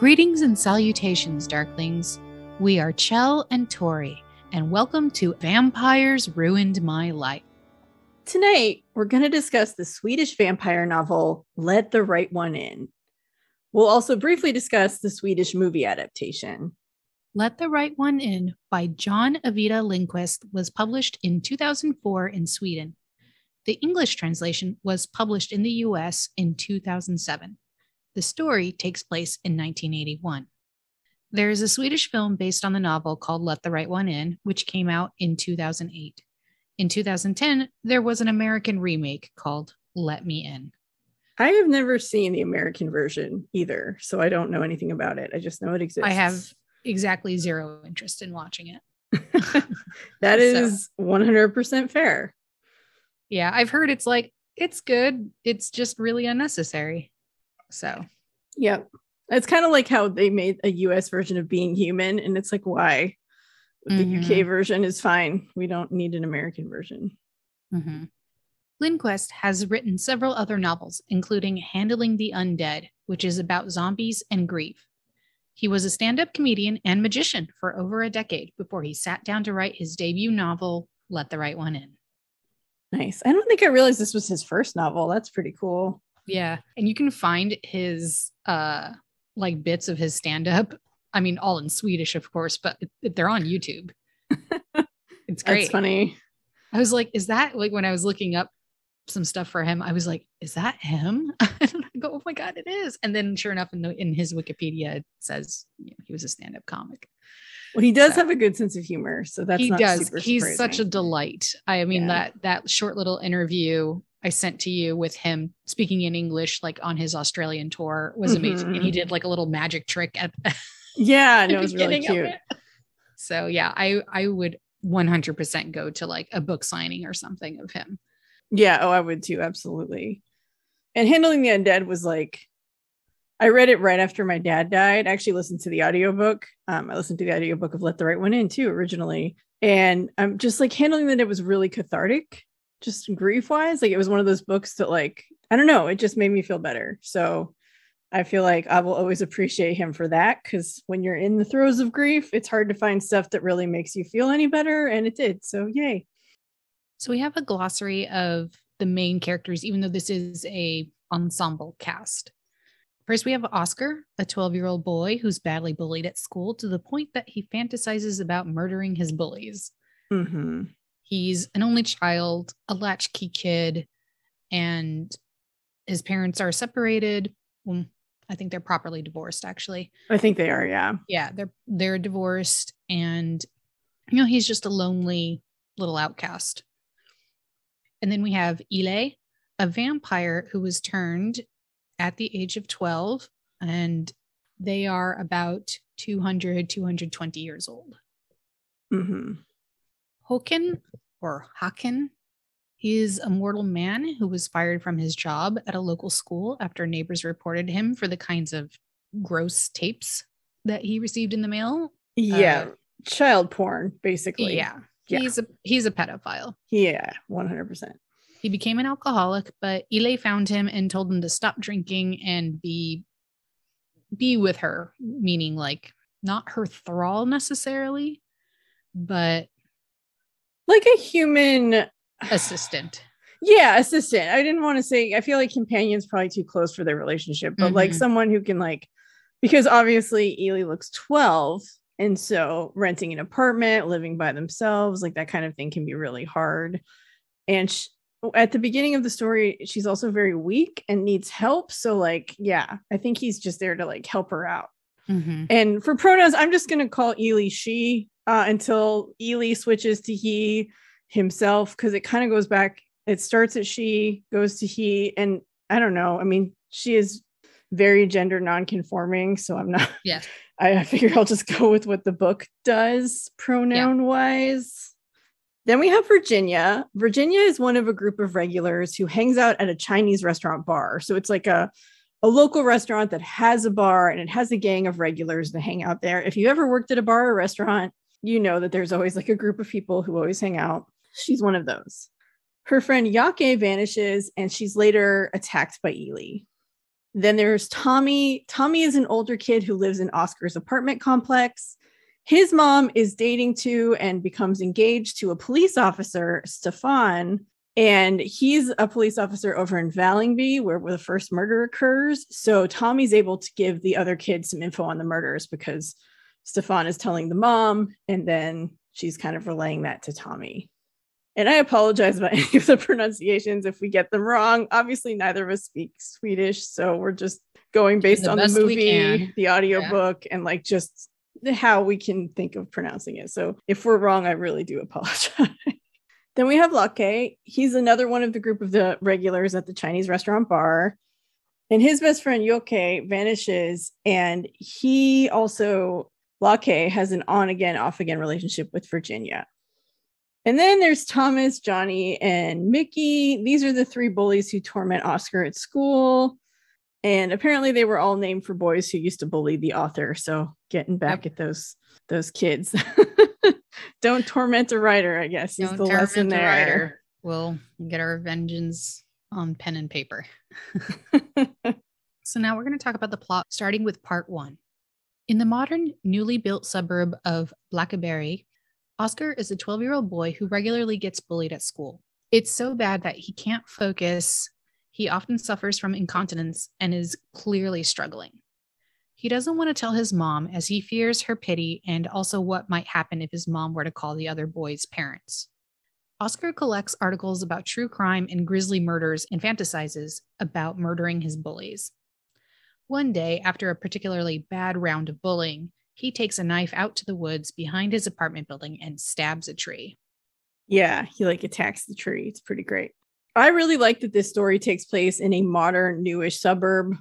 Greetings and salutations, Darklings. We are Chell and Tori, and welcome to Vampires Ruined My Life. Tonight, we're going to discuss the Swedish vampire novel Let the Right One In. We'll also briefly discuss the Swedish movie adaptation. Let the Right One In by John Ajvide Lindqvist was published in 2004 in Sweden. The English translation was published in the US in 2007. The story takes place in 1981. There is a Swedish film based on the novel called Let the Right One In, which came out in 2008. In 2010, there was an American remake called Let Me In. I have never seen the American version either, so I don't know anything about it. I just know it exists. I have exactly zero interest in watching it. that is so. 100% fair. Yeah, I've heard it's like, it's good. It's just really unnecessary. So, yeah, it's kind of like how they made a US version of Being Human, and it's like, why? The mm-hmm. UK version is fine. We don't need an American version. Mm-hmm. Lindqvist has written several other novels, including Handling the Undead, which is about zombies and grief. He was a stand up comedian and magician for over a decade before he sat down to write his debut novel, Let the Right One In. Nice. I don't think I realized this was his first novel. That's pretty cool. Yeah. And you can find his uh like bits of his stand up. I mean, all in Swedish, of course, but they're on YouTube. It's great. That's funny. I was like, is that like when I was looking up some stuff for him, I was like, is that him? and I go, oh my God, it is. And then sure enough, in the in his Wikipedia, it says you know, he was a stand-up comic. Well, he does so, have a good sense of humor. So that's he does. He's such a delight. I mean, yeah. that that short little interview I sent to you with him speaking in English, like on his Australian tour, was amazing. Mm-hmm. And he mm-hmm. did like a little magic trick at yeah, no, it was really cute. So yeah, I I would 100% go to like a book signing or something of him. Yeah, oh, I would too, absolutely. And handling the undead was like I read it right after my dad died. I actually listened to the audiobook. Um, I listened to the audiobook of Let the Right One In too originally. And I'm just like handling that it was really cathartic just grief wise like it was one of those books that like i don't know it just made me feel better so i feel like i will always appreciate him for that because when you're in the throes of grief it's hard to find stuff that really makes you feel any better and it did so yay so we have a glossary of the main characters even though this is a ensemble cast First, we have Oscar, a 12 year old boy who's badly bullied at school to the point that he fantasizes about murdering his bullies. Mm-hmm. He's an only child, a latchkey kid, and his parents are separated. Well, I think they're properly divorced actually. I think they are, yeah. Yeah, they're they're divorced and you know, he's just a lonely little outcast. And then we have Eli, a vampire who was turned at the age of 12 and they are about 200 220 years old. Mm-hmm. Håkan or Haken. is a mortal man who was fired from his job at a local school after neighbors reported him for the kinds of gross tapes that he received in the mail. Yeah, uh, child porn, basically. Yeah. yeah. He's a he's a pedophile. Yeah, 100%. He became an alcoholic, but Eli found him and told him to stop drinking and be be with her, meaning like not her thrall necessarily, but like a human assistant. Yeah, assistant. I didn't want to say I feel like companion's probably too close for their relationship, but mm-hmm. like someone who can like because obviously Eli looks 12 and so renting an apartment, living by themselves, like that kind of thing can be really hard. And she, at the beginning of the story, she's also very weak and needs help. So, like, yeah, I think he's just there to like help her out. Mm-hmm. And for pronouns, I'm just going to call Eli she uh, until Eli switches to he himself because it kind of goes back. It starts at she, goes to he, and I don't know. I mean, she is very gender non-conforming, so I'm not. Yeah. I, figure I'll just go with what the book does pronoun wise. Then we have Virginia. Virginia is one of a group of regulars who hangs out at a Chinese restaurant bar. So it's like a a local restaurant that has a bar and it has a gang of regulars that hang out there. If you ever worked at a bar or restaurant, you know that there's always like a group of people who always hang out. She's one of those. Her friend Jocke vanishes and she's later attacked by Eli. Then there's Tommy. Tommy is an older kid who lives in Oscar's apartment complex. His mom is dating to and becomes engaged to a police officer, Stefan, and he's a police officer over in Vallingby, where, where the first murder occurs. So Tommy's able to give the other kids some info on the murders because Stefan is telling the mom, and then she's kind of relaying that to Tommy. And I apologize about any of the pronunciations if we get them wrong. Obviously, neither of us speak Swedish, so we're just going based the on the movie, the audiobook, yeah. and like just how we can think of pronouncing it. So if we're wrong, I really do apologize. then we have Lacke. He's another one of the group of the regulars at the Chinese restaurant bar. And his best friend Jocke vanishes, and he also Lacke has an on again, off again relationship with Virginia. And then there's Thomas, Johnny, and Mickey. These are the three bullies who torment Oscar at school. And apparently they were all named for boys who used to bully the author. So getting back yep. at those those kids. Don't torment a writer, I guess, Don't is the lesson there. We'll get our vengeance on pen and paper. so now we're going to talk about the plot, starting with part one. In the modern, newly built suburb of Blackeberg, Oscar is a 12 year old boy who regularly gets bullied at school. It's so bad that he can't focus. He often suffers from incontinence and is clearly struggling. He doesn't want to tell his mom as he fears her pity and also what might happen if his mom were to call the other boy's parents. Oscar collects articles about true crime and grisly murders and fantasizes about murdering his bullies. One day, after a particularly bad round of bullying, he takes a knife out to the woods behind his apartment building and stabs a tree. Yeah, he like attacks the tree. It's pretty great. I really like that this story takes place in a modern, newish suburb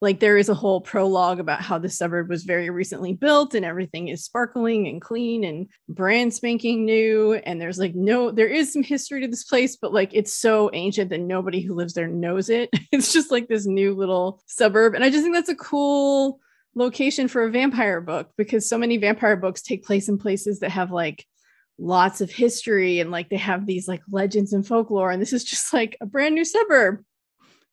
like there is a whole prologue about how the suburb was very recently built and everything is sparkling and clean and brand spanking new. And there's like no there is some history to this place but like it's so ancient that nobody who lives there knows it. It's just like this new little suburb. And i just think that's a cool location for a vampire book because so many vampire books take place in places that have like lots of history and like they have these like legends and folklore. And this is just like a brand new suburb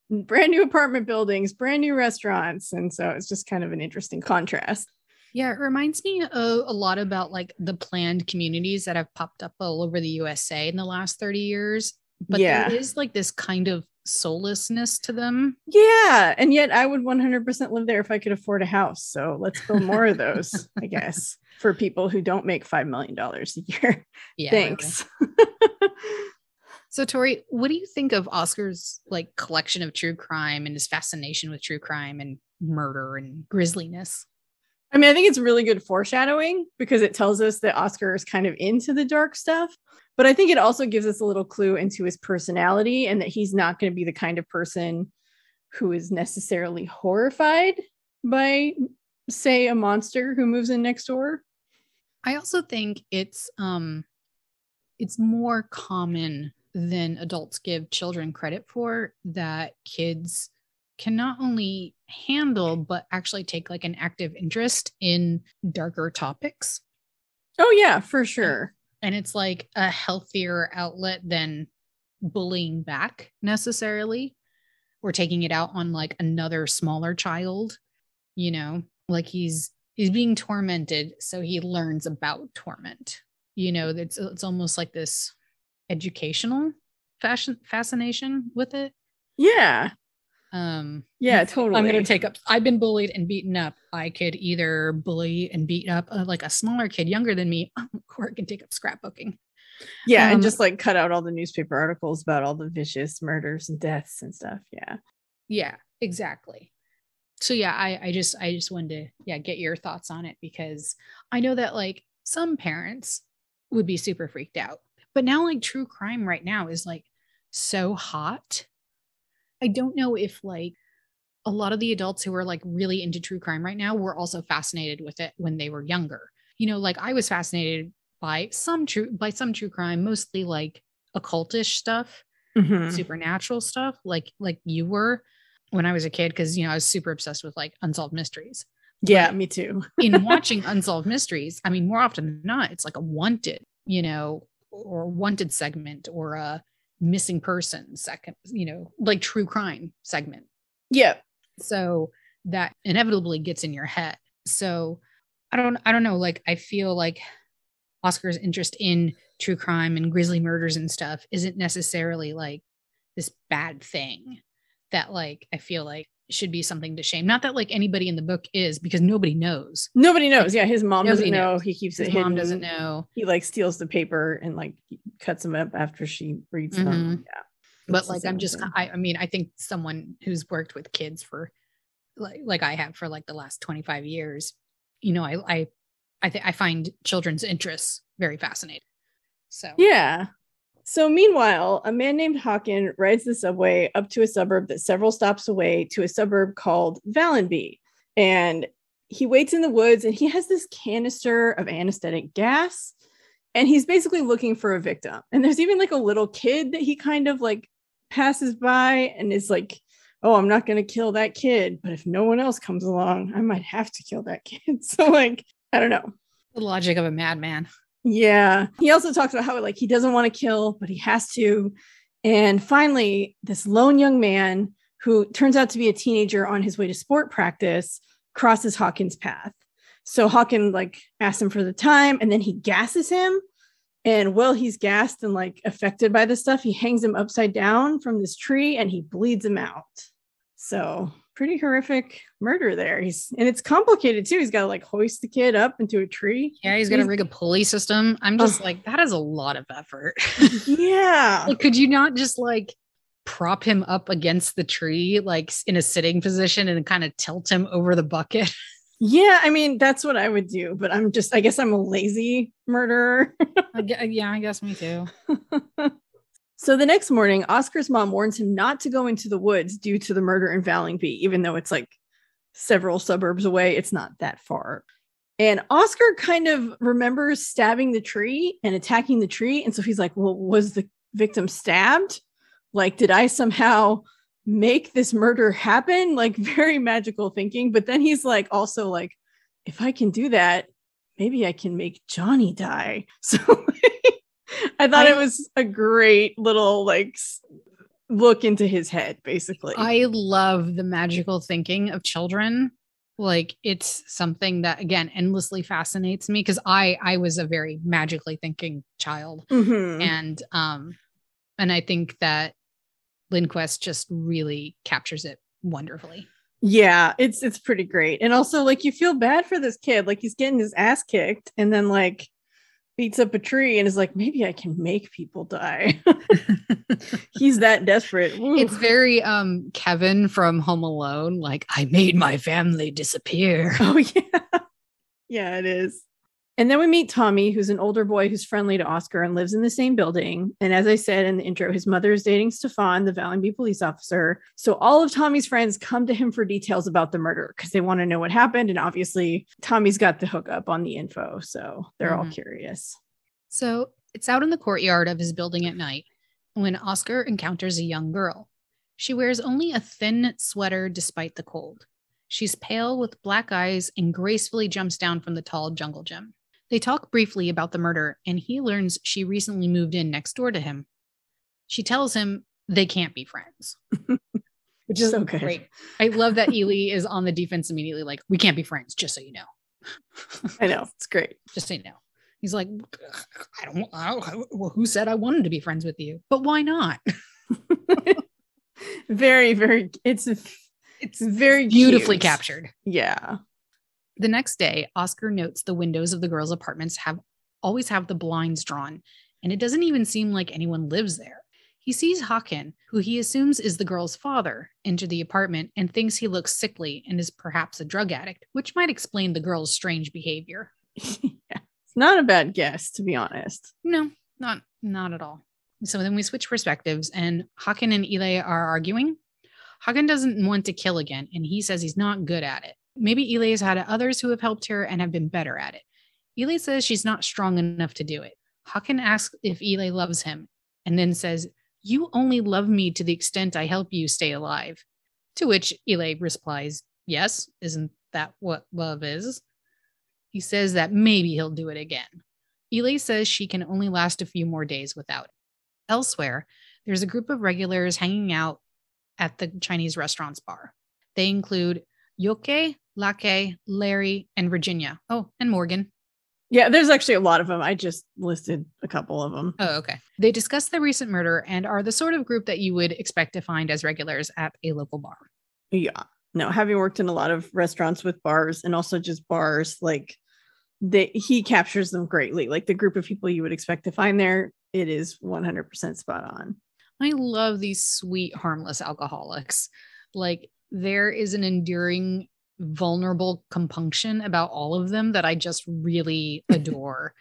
brand new apartment buildings, brand new restaurants. And so it's just kind of an interesting contrast. Yeah, it reminds me a, a lot about like the planned communities that have popped up all over the USA in the last 30 years. But yeah. there is like this kind of soullessness to them. Yeah. And yet I would 100% live there if I could afford a house. So let's build more of those, I guess, for people who don't make $5 million a year. Yeah. Thanks. Really. So Tori, what do you think of Oscar's like collection of true crime and his fascination with true crime and murder and grisliness? I mean, I think it's really good foreshadowing because it tells us that Oscar is kind of into the dark stuff. But I think it also gives us a little clue into his personality and that he's not going to be the kind of person who is necessarily horrified by, say, a monster who moves in next door. I also think it's um it's more common than adults give children credit for that kids can not only handle but actually take like an active interest in darker topics. Oh yeah for sure. and it's like a healthier outlet than bullying back necessarily or taking it out on like another smaller child you know? Like he's he's being tormented so he learns about torment. You know it's it's almost like this educational fashion fascination with it. Yeah. Um yeah, totally. I'm going to take up I've been bullied and beaten up. I could either bully and beat up uh, like a smaller kid younger than me or I can take up scrapbooking. Yeah, um, and just like cut out all the newspaper articles about all the vicious murders and deaths and stuff. Yeah. Yeah, exactly. So yeah, I I just I just wanted to yeah, get your thoughts on it because I know that like some parents would be super freaked out but now, like true crime right now is like so hot. I don't know if like a lot of the adults who are like really into true crime right now were also fascinated with it when they were younger. You know, like I was fascinated by some true by some true crime, mostly like occultish stuff, mm-hmm. supernatural stuff, like like you were when I was a kid, because you know I was super obsessed with like unsolved mysteries. Yeah, me too. in watching unsolved mysteries, I mean, more often than not, it's like a wanted, you know, or wanted segment or a missing person second, you know, like true crime segment. Yeah. So that inevitably gets in your head. So I don't I don't know like I feel like Oscar's interest in true crime and grisly murders and stuff isn't necessarily like this bad thing that like I feel like should be something to shame. Not that like anybody in the book is because nobody knows. Nobody knows. Yeah, his mom doesn't know. Knows. He keeps his it mom hidden. doesn't know. He like steals the paper and like cuts them up after she reads mm-hmm. them. Yeah. But like I'm just I, I mean I think someone who's worked with kids for like like I have for like the last 25 years, you know, I I I think I find children's interests very fascinating. So yeah. So meanwhile, a man named Håkan rides the subway up to a suburb that's several stops away to a suburb called Vallingby. And he waits in the woods and he has this canister of anesthetic gas and he's basically looking for a victim. And there's even like a little kid that he kind of like passes by and is like, "Oh, I'm not going to kill that kid, but if no one else comes along, I might have to kill that kid." So like, I don't know. The logic of a madman. Yeah. He also talks about how like he doesn't want to kill, but he has to. And finally, this lone young man who turns out to be a teenager on his way to sport practice crosses Håkan's path. So Håkan like asks him for the time and then he gasses him. And while he's gassed and like affected by the stuff, he hangs him upside down from this tree and he bleeds him out. So pretty horrific murder there. He's and it's complicated too. He's got to like hoist the kid up into a tree. Yeah, he's got to rig a pulley system. I'm just like, that is a lot of effort. yeah. like, could you not just like prop him up against the tree, like in a sitting position and kind of tilt him over the bucket? Yeah, I mean, that's what I would do, but I'm just, I guess I'm a lazy murderer. I guess, yeah, I guess me too. So the next morning, Oscar's mom warns him not to go into the woods due to the murder in Vallingby, even though it's like several suburbs away. It's not that far. And Oscar kind of remembers stabbing the tree and attacking the tree. And so he's like, Well, was the victim stabbed? Like, did I somehow make this murder happen? Like, very magical thinking. But then he's like, also like, if I can do that, maybe I can make Johnny die. So I thought I, it was a great little like look into his head, basically. I love the magical thinking of children. Like it's something that again endlessly fascinates me because I I was a very magically thinking child. Mm-hmm. And um and I think that Lindqvist just really captures it wonderfully. Yeah, it's it's pretty great. And also like you feel bad for this kid. Like he's getting his ass kicked and then like beats up a tree and is like, maybe I can make people die. He's that desperate. It's very um Kevin from Home Alone, like I made my family disappear. Oh yeah. Yeah, it is. And then we meet Tommy, who's an older boy who's friendly to Oscar and lives in the same building. And as I said in the intro, his mother is dating Stefan, the Vallingby police officer. So all of Tommy's friends come to him for details about the murder because they want to know what happened. And obviously, Tommy's got the hookup on the info. So they're mm-hmm. all curious. So it's out in the courtyard of his building at night when Oscar encounters a young girl. She wears only a thin sweater despite the cold. She's pale with black eyes and gracefully jumps down from the tall jungle gym. They talk briefly about the murder, and he learns she recently moved in next door to him. She tells him they can't be friends, which is so good. great. I love that Eli is on the defense immediately, like, we can't be friends, just so you know. I know. It's great. Just so you know. He's like, I don't, I don't well, who said I wanted to be friends with you? But why not? very, very, it's, it's very beautifully cute. captured. Yeah. The next day, Oscar notes the windows of the girls' apartments have always have the blinds drawn, and it doesn't even seem like anyone lives there. He sees Håkan, who he assumes is the girl's father, enter the apartment and thinks he looks sickly and is perhaps a drug addict, which might explain the girl's strange behavior. yeah. It's not a bad guess, to be honest. No, not not at all. So then we switch perspectives, and Håkan and Eli are arguing. Håkan doesn't want to kill again, and he says he's not good at it. Maybe Eli has had others who have helped her and have been better at it. Eli says she's not strong enough to do it. Håkan asks if Eli loves him and then says, You only love me to the extent I help you stay alive. To which Eli replies, Yes, isn't that what love is? He says that maybe he'll do it again. Eli says she can only last a few more days without it. Elsewhere, there's a group of regulars hanging out at the Chinese restaurant's bar. They include Jocke, Lacke, Larry, and Virginia. Oh, and Morgan. Yeah, there's actually a lot of them. I just listed a couple of them. Oh, okay. They discuss the recent murder and are the sort of group that you would expect to find as regulars at a local bar. Yeah. No, having worked in a lot of restaurants with bars and also just bars, like they he captures them greatly. Like the group of people you would expect to find there, it is 100% spot on. I love these sweet, harmless alcoholics. Like there is an enduring vulnerable compunction about all of them that I just really adore.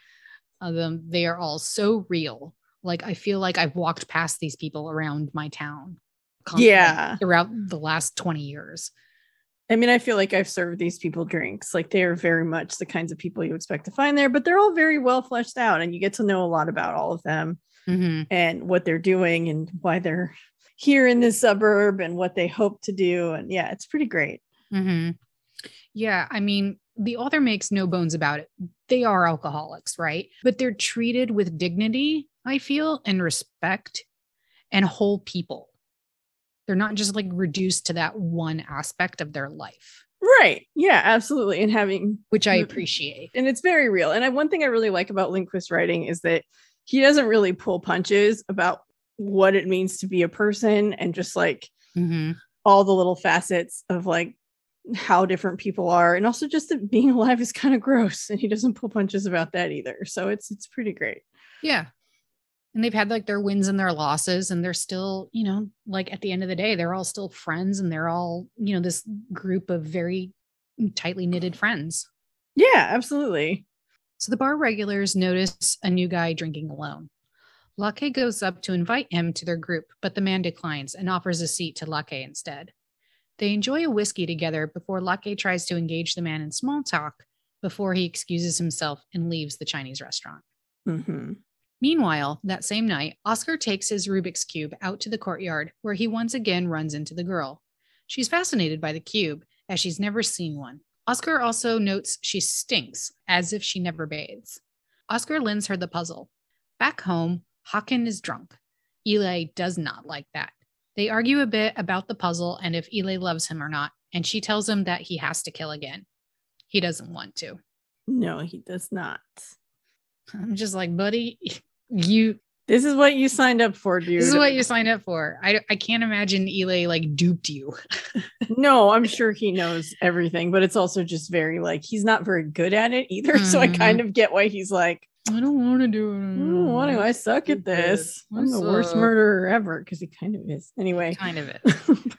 uh, them they are all so real. Like I feel like I've walked past these people around my town. Yeah. Throughout the last 20 years. I mean, I feel like I've served these people drinks. Like they are very much the kinds of people you expect to find there, but they're all very well fleshed out and you get to know a lot about all of them mm-hmm. and what they're doing and why they're here in this suburb and what they hope to do. And yeah, it's pretty great. Mm-hmm. Yeah. I mean, the author makes no bones about it. They are alcoholics, right? But they're treated with dignity, I feel, and respect and whole people. They're not just like reduced to that one aspect of their life. Right. Yeah, absolutely. And having which I appreciate. And it's very real. And I, one thing I really like about Lindqvist writing is that he doesn't really pull punches about what it means to be a person and just like mm-hmm. all the little facets of like how different people are. And also just that being alive is kind of gross and he doesn't pull punches about that either. So it's it's pretty great. Yeah. And they've had like their wins and their losses and they're still you know like at the end of the day they're all still friends and they're all you know this group of very tightly knitted friends. Yeah absolutely. So the bar regulars notice a new guy drinking alone Lacke goes up to invite him to their group, but the man declines and offers a seat to Lacke instead. They enjoy a whiskey together before Lacke tries to engage the man in small talk before he excuses himself and leaves the Chinese restaurant. Mm-hmm. Meanwhile, that same night, Oscar takes his Rubik's Cube out to the courtyard where he once again runs into the girl. She's fascinated by the cube, as she's never seen one. Oscar also notes she stinks, as if she never bathes. Oscar lends her the puzzle. Back home, Hakan is drunk. Eli does not like that. They argue a bit about the puzzle and if Eli loves him or not, and she tells him that he has to kill again. He doesn't want to. No, he does not. I'm just like, buddy, you. This is what you signed up for, dude. This is what you signed up for. I, I can't imagine Eli like duped you. no, I'm sure he knows everything, but it's also just very like he's not very good at it either. Mm-hmm. So I mm-hmm. kind of get why he's like, I don't want to do it. I don't want to. I suck at this. I'm the worst murderer ever because he kind of is. Anyway, kind of it.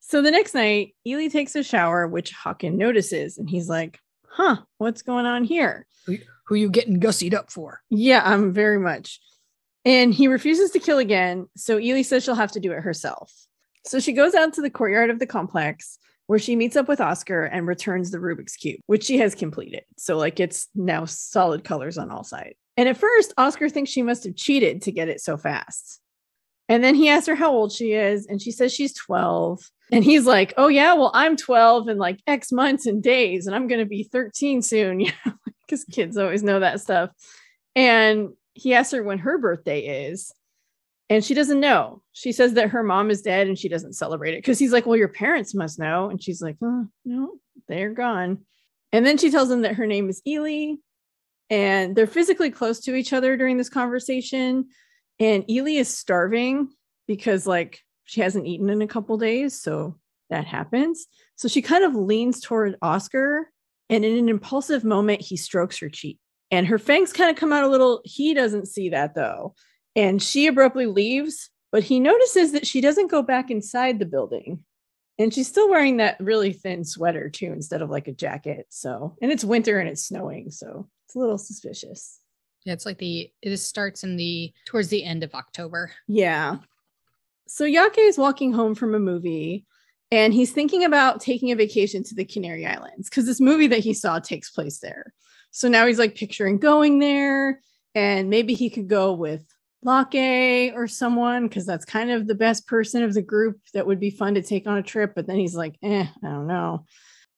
so the next night, Eli takes a shower, which Hakan notices, and he's like, "Huh, what's going on here? Who, who you getting gussied up for?" Yeah, I'm very much. And he refuses to kill again, so Eli says she'll have to do it herself. So she goes out to the courtyard of the complex where she meets up with Oscar and returns the Rubik's Cube, which she has completed. So, like, it's now solid colors on all sides. And at first, Oscar thinks she must have cheated to get it so fast. And then he asks her how old she is, and she says she's 12. And he's like, Oh, yeah, well, I'm 12 in like X months and days, and I'm going to be 13 soon. You know, because kids always know that stuff. And he asks her when her birthday is and she doesn't know. She says that her mom is dead and she doesn't celebrate it because he's like, Well, your parents must know. And she's like, oh, No, they're gone. And then she tells him that her name is Eli and they're physically close to each other during this conversation. And Eli is starving because, like, she hasn't eaten in a couple days. So that happens. So she kind of leans toward Oscar. And in an impulsive moment, he strokes her cheek. And her fangs kind of come out a little. He doesn't see that though. And she abruptly leaves, but he notices that she doesn't go back inside the building. And she's still wearing that really thin sweater too, instead of like a jacket. So, and it's winter and it's snowing. So it's a little suspicious. Yeah, it's like the, it starts in the, towards the end of October. Yeah. So Jocke is walking home from a movie and he's thinking about taking a vacation to the Canary Islands because this movie that he saw takes place there. So now he's like picturing going there and maybe he could go with Lacke or someone because that's kind of the best person of the group that would be fun to take on a trip. But then he's like, eh, I don't know.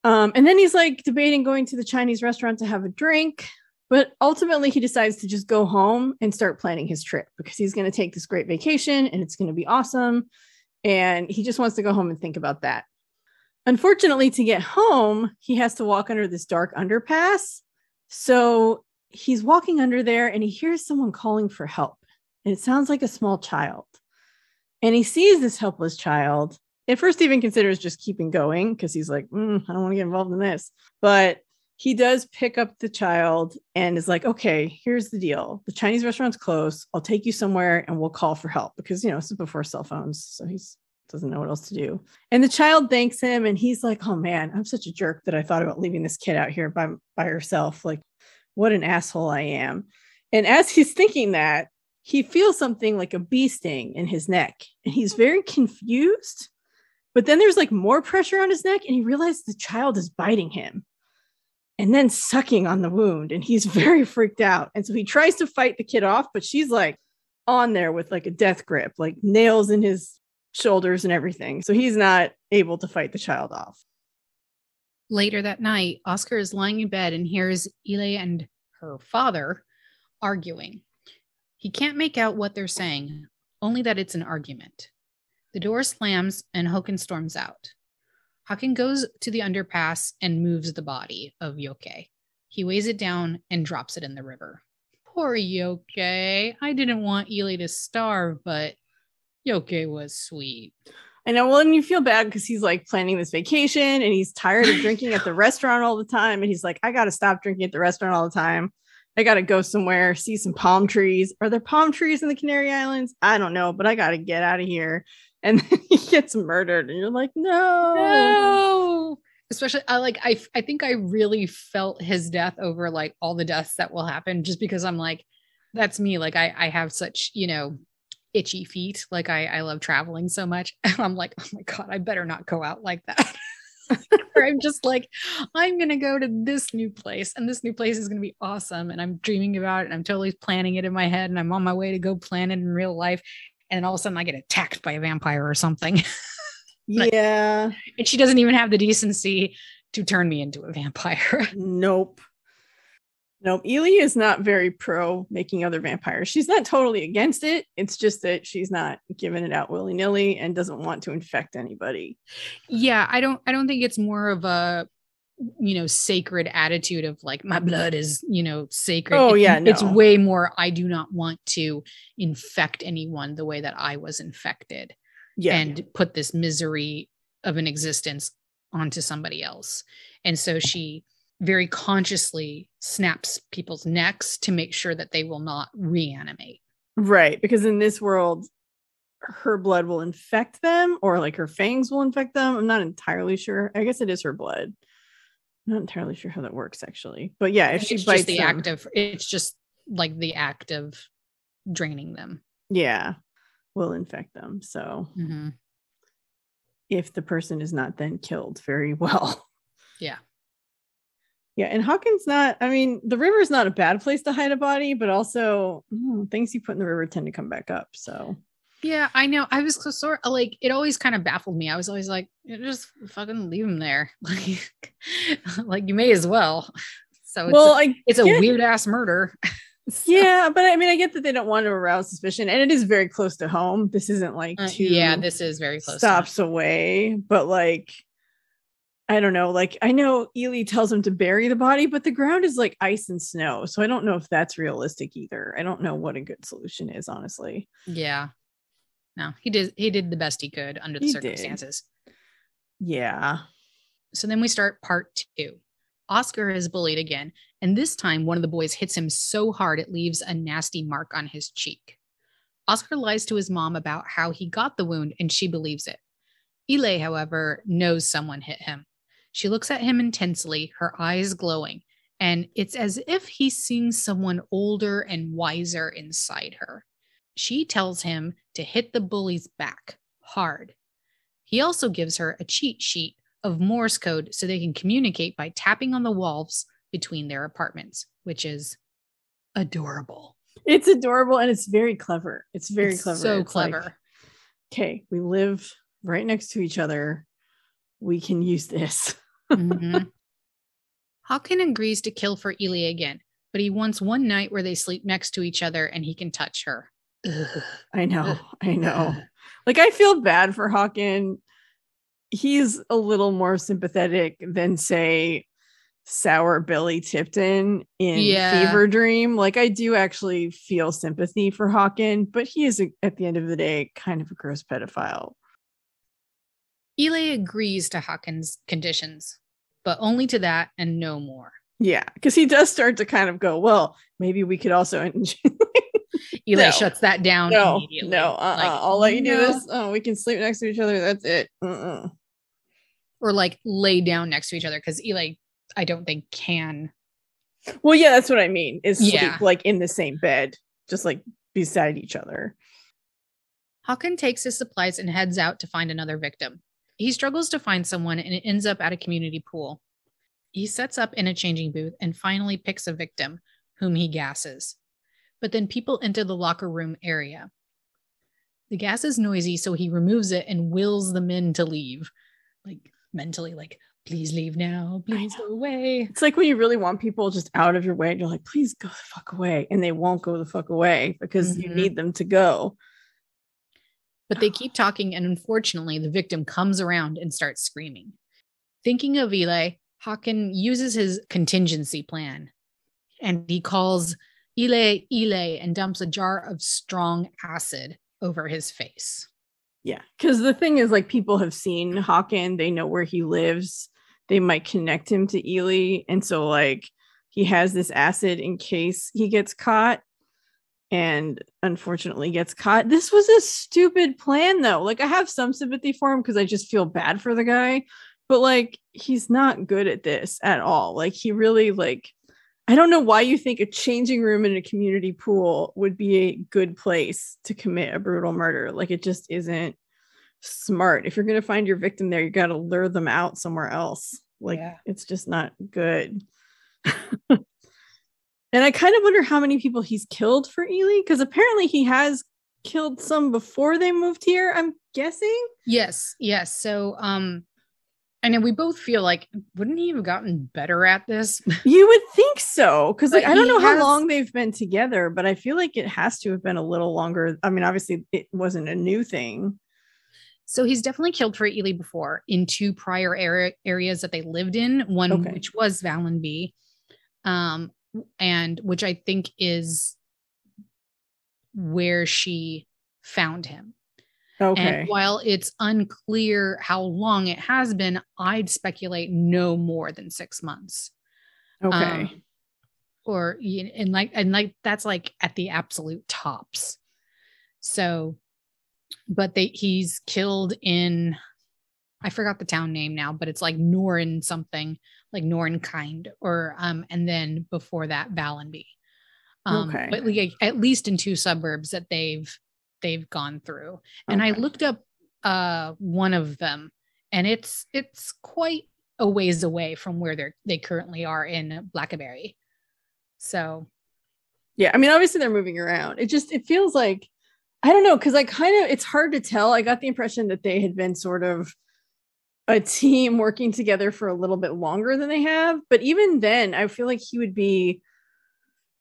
Um, and then he's like debating going to the Chinese restaurant to have a drink. But ultimately, he decides to just go home and start planning his trip because he's going to take this great vacation and it's going to be awesome. And he just wants to go home and think about that. Unfortunately, to get home, he has to walk under this dark underpass. So he's walking under there and he hears someone calling for help. And it sounds like a small child. And he sees this helpless child. At first, even considers just keeping going because he's like, mm, I don't want to get involved in this. But he does pick up the child and is like, okay, here's the deal. The Chinese restaurant's closed. I'll take you somewhere and we'll call for help because, you know, this is before cell phones. So he doesn't know what else to do. And the child thanks him and he's like, oh man, I'm such a jerk that I thought about leaving this kid out here by, by herself. Like, what an asshole I am. And as he's thinking that, he feels something like a bee sting in his neck and he's very confused. But then there's like more pressure on his neck and he realizes the child is biting him and then sucking on the wound and he's very freaked out and so he tries to fight the kid off but she's like on there with like a death grip like nails in his shoulders and everything so he's not able to fight the child off later that night oscar is lying in bed and hears Eli and her father arguing he can't make out what they're saying only that it's an argument the door slams and Håkan storms out Håkan goes to the underpass and moves the body of Jocke. He weighs it down and drops it in the river. Poor Jocke. I didn't want Eli to starve, but Jocke was sweet. I know. Well, and you feel bad because he's like planning this vacation and he's tired of drinking at the restaurant all the time. And he's like, I got to stop drinking at the restaurant all the time. I got to go somewhere, see some palm trees. Are there palm trees in the Canary Islands? I don't know, but I got to get out of here. And then he gets murdered and you're like no. No. Especially i like i i think i really felt his death over like all the deaths that will happen just because i'm like that's me. Like i i have such you know itchy feet. Like i i love traveling so much. And i'm like oh my god i better not go out like that or i'm just like i'm gonna go to this new place and this new place is gonna be awesome and i'm dreaming about it and i'm totally planning it in my head and i'm on my way to go plan it in real life and all of a sudden I get attacked by a vampire or something. yeah. And she doesn't even have the decency to turn me into a vampire. nope. Nope. Eli is not very pro making other vampires. She's not totally against it. It's just that she's not giving it out willy nilly and doesn't want to infect anybody. Yeah, I don't. I don't think it's more of a you know sacred attitude of like my blood is you know sacred oh yeah no. it's way more i do not want to infect anyone the way that i was infected yeah and put this misery of an existence onto somebody else and so she very consciously snaps people's necks to make sure that they will not reanimate right because in this world her blood will infect them or like her fangs will infect them i'm not entirely sure i guess it is her blood not entirely sure how that works actually, but yeah, if she it's bites the them, act of it's just like the act of draining them. Yeah, will infect them. So mm-hmm. if the person is not then killed very well. Yeah. Yeah, and Håkan's not. I mean, the river is not a bad place to hide a body, but also mm, things you put in the river tend to come back up. So yeah, I know. I was so sort of like it always kind of baffled me. I was always like, just fucking leave him there. Like, like you may as well. So it's well, a, I it's a weird ass murder. so. Yeah, but I mean, I get that they don't want to arouse suspicion, and it is very close to home. This isn't like uh, yeah, this is very close. Stops away, but like I don't know. Like I know Eli tells him to bury the body, but the ground is like ice and snow. So I don't know if that's realistic either. I don't know what a good solution is, honestly. Yeah no, he did he did the best he could under the he circumstances. Did. Yeah. So then we start part two. Oscar is bullied again, and this time one of the boys hits him so hard it leaves a nasty mark on his cheek. Oscar lies to his mom about how he got the wound, and she believes it. Eli, however, knows someone hit him. She looks at him intensely, her eyes glowing, and it's as if he's seeing someone older and wiser inside her. She tells him to hit the bully's back hard. He also gives her a cheat sheet of Morse code so they can communicate by tapping on the walls between their apartments, which is adorable. It's adorable and it's very clever. It's very it's clever. So it's clever. Like, okay, we live right next to each other. We can use this. Mm-hmm. Håkan agrees to kill for Eli again, but he wants one night where they sleep next to each other and he can touch her. Ugh, I know, I know. Like I feel bad for Håkan he's a little more sympathetic than say sour Billy Tipton in Yeah. Fevre Dream. Like I do actually feel sympathy for Håkan, but he is at the end of the day kind of a gross pedophile. Eli agrees to Håkan's conditions, but only to that and no more. Yeah, because he does start to kind of go, well, maybe we could also. Eli No. shuts that down no, immediately. no, uh-uh. Like, I'll let you do no. this. Oh, we can sleep next to each other. That's it. Uh-uh. Or like lay down next to each other because Eli, I don't think can. Well, yeah, that's what I mean. Is sleep Yeah. like in the same bed, just like beside each other. Håkan takes his supplies and heads out to find another victim. He struggles to find someone and ends up at a community pool. He sets up in a changing booth and finally picks a victim, whom he gasses. But then people enter the locker room area. The gas is noisy, so he removes it and wills the men to leave. Like mentally, like, please leave now, please go away. It's like when you really want people just out of your way, and you're like, please go the fuck away. And they won't go the fuck away because you Mhm. need them to go. But they keep talking, and unfortunately, the victim comes around and starts screaming. Thinking of Eli, Håkan uses his contingency plan and he calls Eli, Eli, and dumps a jar of strong acid over his face. Yeah. Because the thing is, like, people have seen Håkan, they know where he lives, they might connect him to Eli. And so, like, he has this acid in case he gets caught and unfortunately gets caught. This was a stupid plan, though. Like, I have some sympathy for him because I just feel bad for the guy, but like, he's not good at this at all. Like, he really, like, I don't know why you think a changing room in a community pool would be a good place to commit a brutal murder. Like it just isn't smart. If you're going to find your victim there, you got to lure them out somewhere else. Like Yeah. it's just not good. and I kind of wonder how many people he's killed for Eli because apparently he has killed some before they moved here. I'm guessing. Yes, yes. So, um, I know we both feel like, wouldn't he have gotten better at this? You would think so, because like I don't know how long they've been together, but I feel like it has to have been a little longer. I mean, obviously it wasn't a new thing. So he's definitely killed for Eli before in two prior area, areas that they lived in. One Okay. which was Vallingby, um, and which I think is where she found him. Okay. And while it's unclear how long it has been, I'd speculate no more than six months. okay. Um, or and like and like that's like at the absolute tops. So, but they he's killed in I forgot the town name now, but it's like Norrin something, like Norrin kind, or um, and then before that Vallingby. Um, Okay. but like at least in two suburbs that they've they've gone through. And I looked up uh one of them and it's it's quite a ways away from where they're they currently are in Blackeberg. So Yeah, I mean, obviously they're moving around. It just it feels like I don't know because I kind of it's hard to tell. I got the impression that they had been sort of a team working together for a little bit longer than they have. But even then, I feel like he would be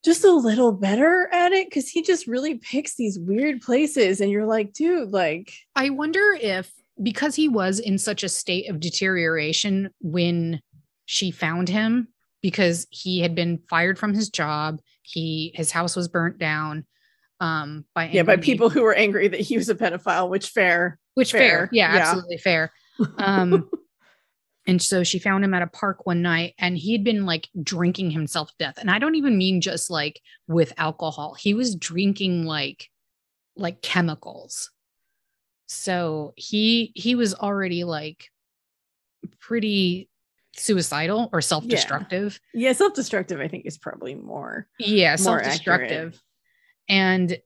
just a little better at it because he just really picks these weird places, and you're like, dude, like, I wonder if because he was in such a state of deterioration when she found him because he had been fired from his job, he his house was burnt down um by yeah, by people who were angry that he was a pedophile. Which fair, which fair, fair, Yeah, yeah. absolutely fair um and so she found him at a park one night and he'd been like drinking himself to death. And i don't even mean just like with alcohol. He was drinking like like chemicals. So he he was already like pretty suicidal or self-destructive. Yeah, self-destructive. I think is probably more. yeah, More self-destructive. And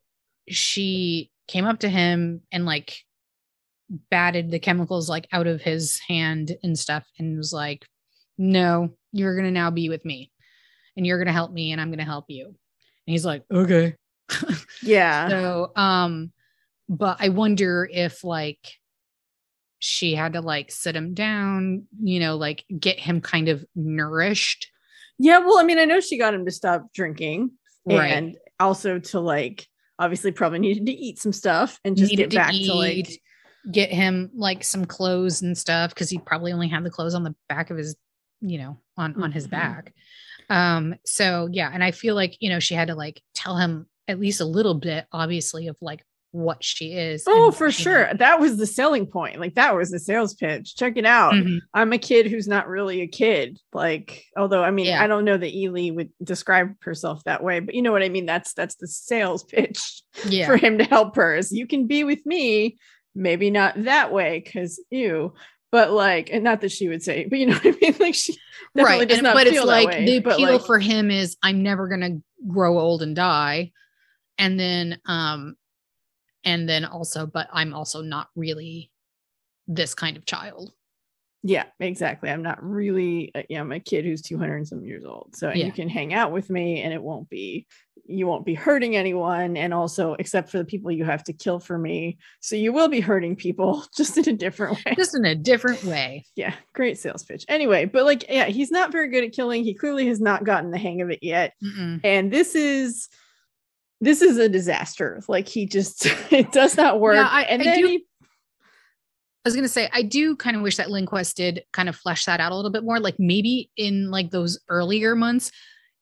she came up to him and like batted the chemicals like out of his hand and stuff and was like no you're gonna now be with me and you're gonna help me and i'm gonna help you and he's like okay Yeah. so um but i wonder if like she had to like sit him down you know like get him kind of nourished Yeah, well, I mean, I know she got him to stop drinking Right. and also to like obviously probably needed to eat some stuff and just Needed get back to like eat. Get him like some clothes and stuff because he probably only had the clothes on the back of his, you know, on on his Mhm. back. Um, so yeah, and I feel like you know she had to like tell him at least a little bit, obviously, of like what she is. Oh, for sure. That was the selling point. Like that was the sales pitch. Check it out. mhm. I'm a kid who's not really a kid. Like, although I mean, Yeah. I don't know that Eli would describe herself that way, but you know what I mean? That's that's the sales pitch Yeah. for him to help her. Is you can be with me, maybe not that way, because ew. But like, and not that she would say, but you know what I mean? Like she right. does And, not but it's like way, the appeal like- for him is I'm never gonna grow old and die. And then um and then also, but I'm also not really this kind of child. Yeah, exactly. I'm not really, uh, yeah, I'm a kid who's 200 and some years old. So Yeah. you can hang out with me and it won't be, you won't be hurting anyone. And also, except for the people you have to kill for me. So you will be hurting people just in a different way. Just in a different way. yeah, great sales pitch. Anyway, but like, yeah, he's not very good at killing. He clearly has not gotten the hang of it yet. Mm-mm. And this is, this is a disaster. Like he just, it does not work. Yeah, I- and I then do- he, I was gonna say I do kind of wish that Lindqvist did kind of flesh that out a little bit more. Like maybe in like those earlier months,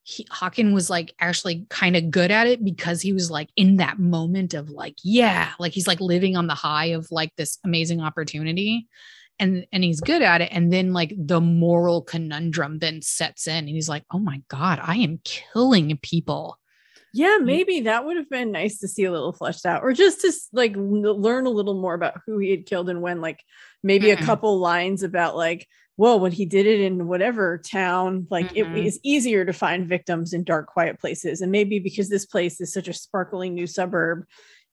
he, Håkan was like actually kind of good at it because he was like in that moment of like, yeah, like he's like living on the high of like this amazing opportunity. And and he's good at it. And then like the moral conundrum then sets in and he's like, oh my God, I am killing people. Yeah, maybe that would have been nice to see a little fleshed out, or just to like learn a little more about who he had killed and when. Like maybe a Mhm. couple lines about like, well, when he did it in whatever town, like Mhm. it is easier to find victims in dark, quiet places, and maybe because this place is such a sparkling new suburb,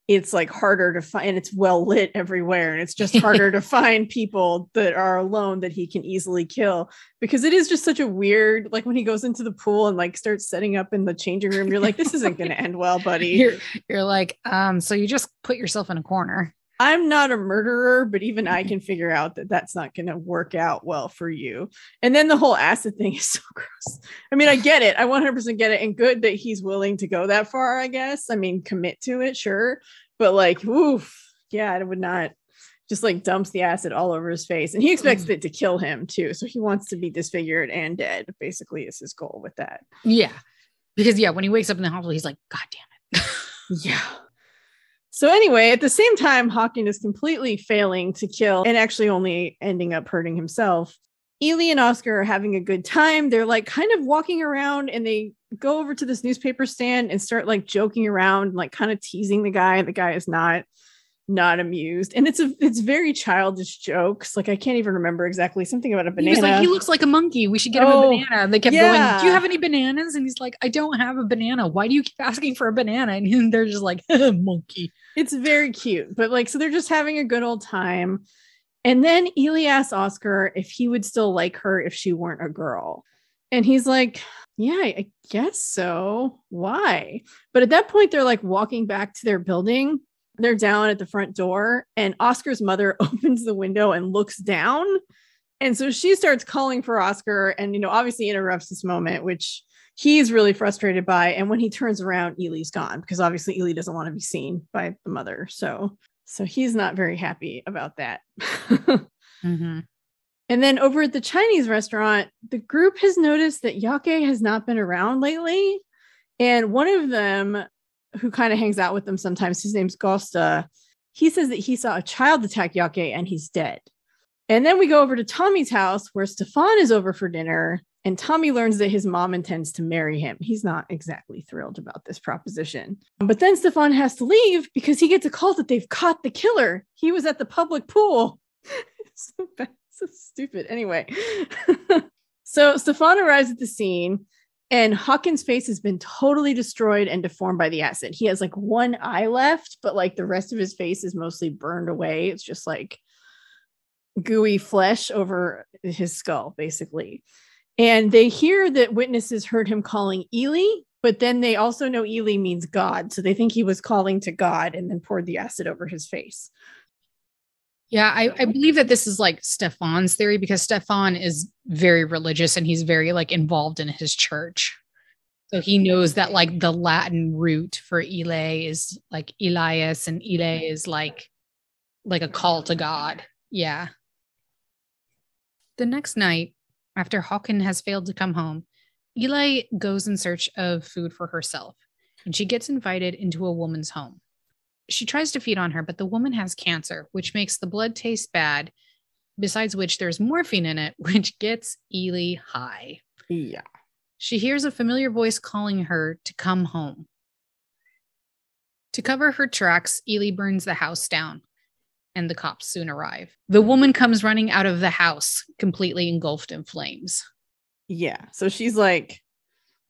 it's like harder to find. And it's well lit everywhere, and it's just harder to find people that are alone that he can easily kill because it is just such a weird. Like when he goes into the pool and like starts setting up in the changing room, you're like, this isn't going to end well, buddy. You're you're like, um, so you just put yourself in a corner. I'm not a murderer, but even I can figure out that that's not going to work out well for you. And then the whole acid thing is so gross. I mean, I get it. I 100% get it. And good that he's willing to go that far, I guess. I mean, commit to it, sure. But like, oof, yeah, I would not just like dumps the acid all over his face. And he expects Mm. it to kill him too. So he wants to be disfigured and dead, basically, is his goal with that. Yeah. Because yeah, when he wakes up in the hospital, he's like, God damn it. Yeah. So anyway, at the same time, Håkan is completely failing to kill and actually only ending up hurting himself. Eli and Oscar are having a good time. They're like kind of walking around and they go over to this newspaper stand and start like joking around, like kind of teasing the guy. The guy is not not amused. And it's a it's very childish jokes. Like I can't even remember exactly something about a He banana. was like, he looks like a monkey. We should get him Oh, a banana. And they kept yeah. going, Do you have any bananas? And he's like, I don't have a banana. Why do you keep asking for a banana? And they're just like, monkey. it's very cute but like so they're just having a good old time and then Eli asks Oscar if he would still like her if she weren't a girl and he's like yeah I guess so why but at that point they're like walking back to their building they're down at the front door and Oscar's mother opens the window and looks down. And so she starts calling for Oscar and you know obviously interrupts this moment which he's really frustrated by. And when he turns around Eli's gone because obviously Eli doesn't want to be seen by the mother. So so he's not very happy about that. Mhm. and then over at the Chinese restaurant the group has noticed that Jocke has not been around lately. And one of them who kind of hangs out with them sometimes his name's Gosta he says that he saw a child attack Jocke and he's dead and then we go over to Tommy's house where Stefan is over for dinner and Tommy learns that his mom intends to marry him. He's not exactly thrilled about this proposition. But then Stefan has to leave because he gets a call that they've caught the killer. He was at the public pool. so bad, so stupid. Anyway, so Stefan arrives at the scene and Håkan's face has been totally destroyed and deformed by the acid. He has like one eye left, but like the rest of his face is mostly burned away. It's just like gooey flesh over his skull, basically. And they hear that witnesses heard him calling Eli, but then they also know Eli means God. So they think he was calling to God and then poured the acid over his face. Yeah, I, I believe that this is like Stefan's theory because Stefan is very religious and he's very like involved in his church. So he knows that like the Latin root for Eli is like Elias and Eli is like like a call to God. Yeah. The next night, after Håkan has failed to come home, Eli goes in search of food for herself, and she gets invited into a woman's home. She tries to feed on her, but the woman has cancer, which makes the blood taste bad, besides which there's morphine in it, which gets Eli high. Yeah. She hears a familiar voice calling her to come home. To cover her tracks, Eli burns the house down, and the cops soon arrive. The woman comes running out of the house, completely engulfed in flames. Yeah. So she's like,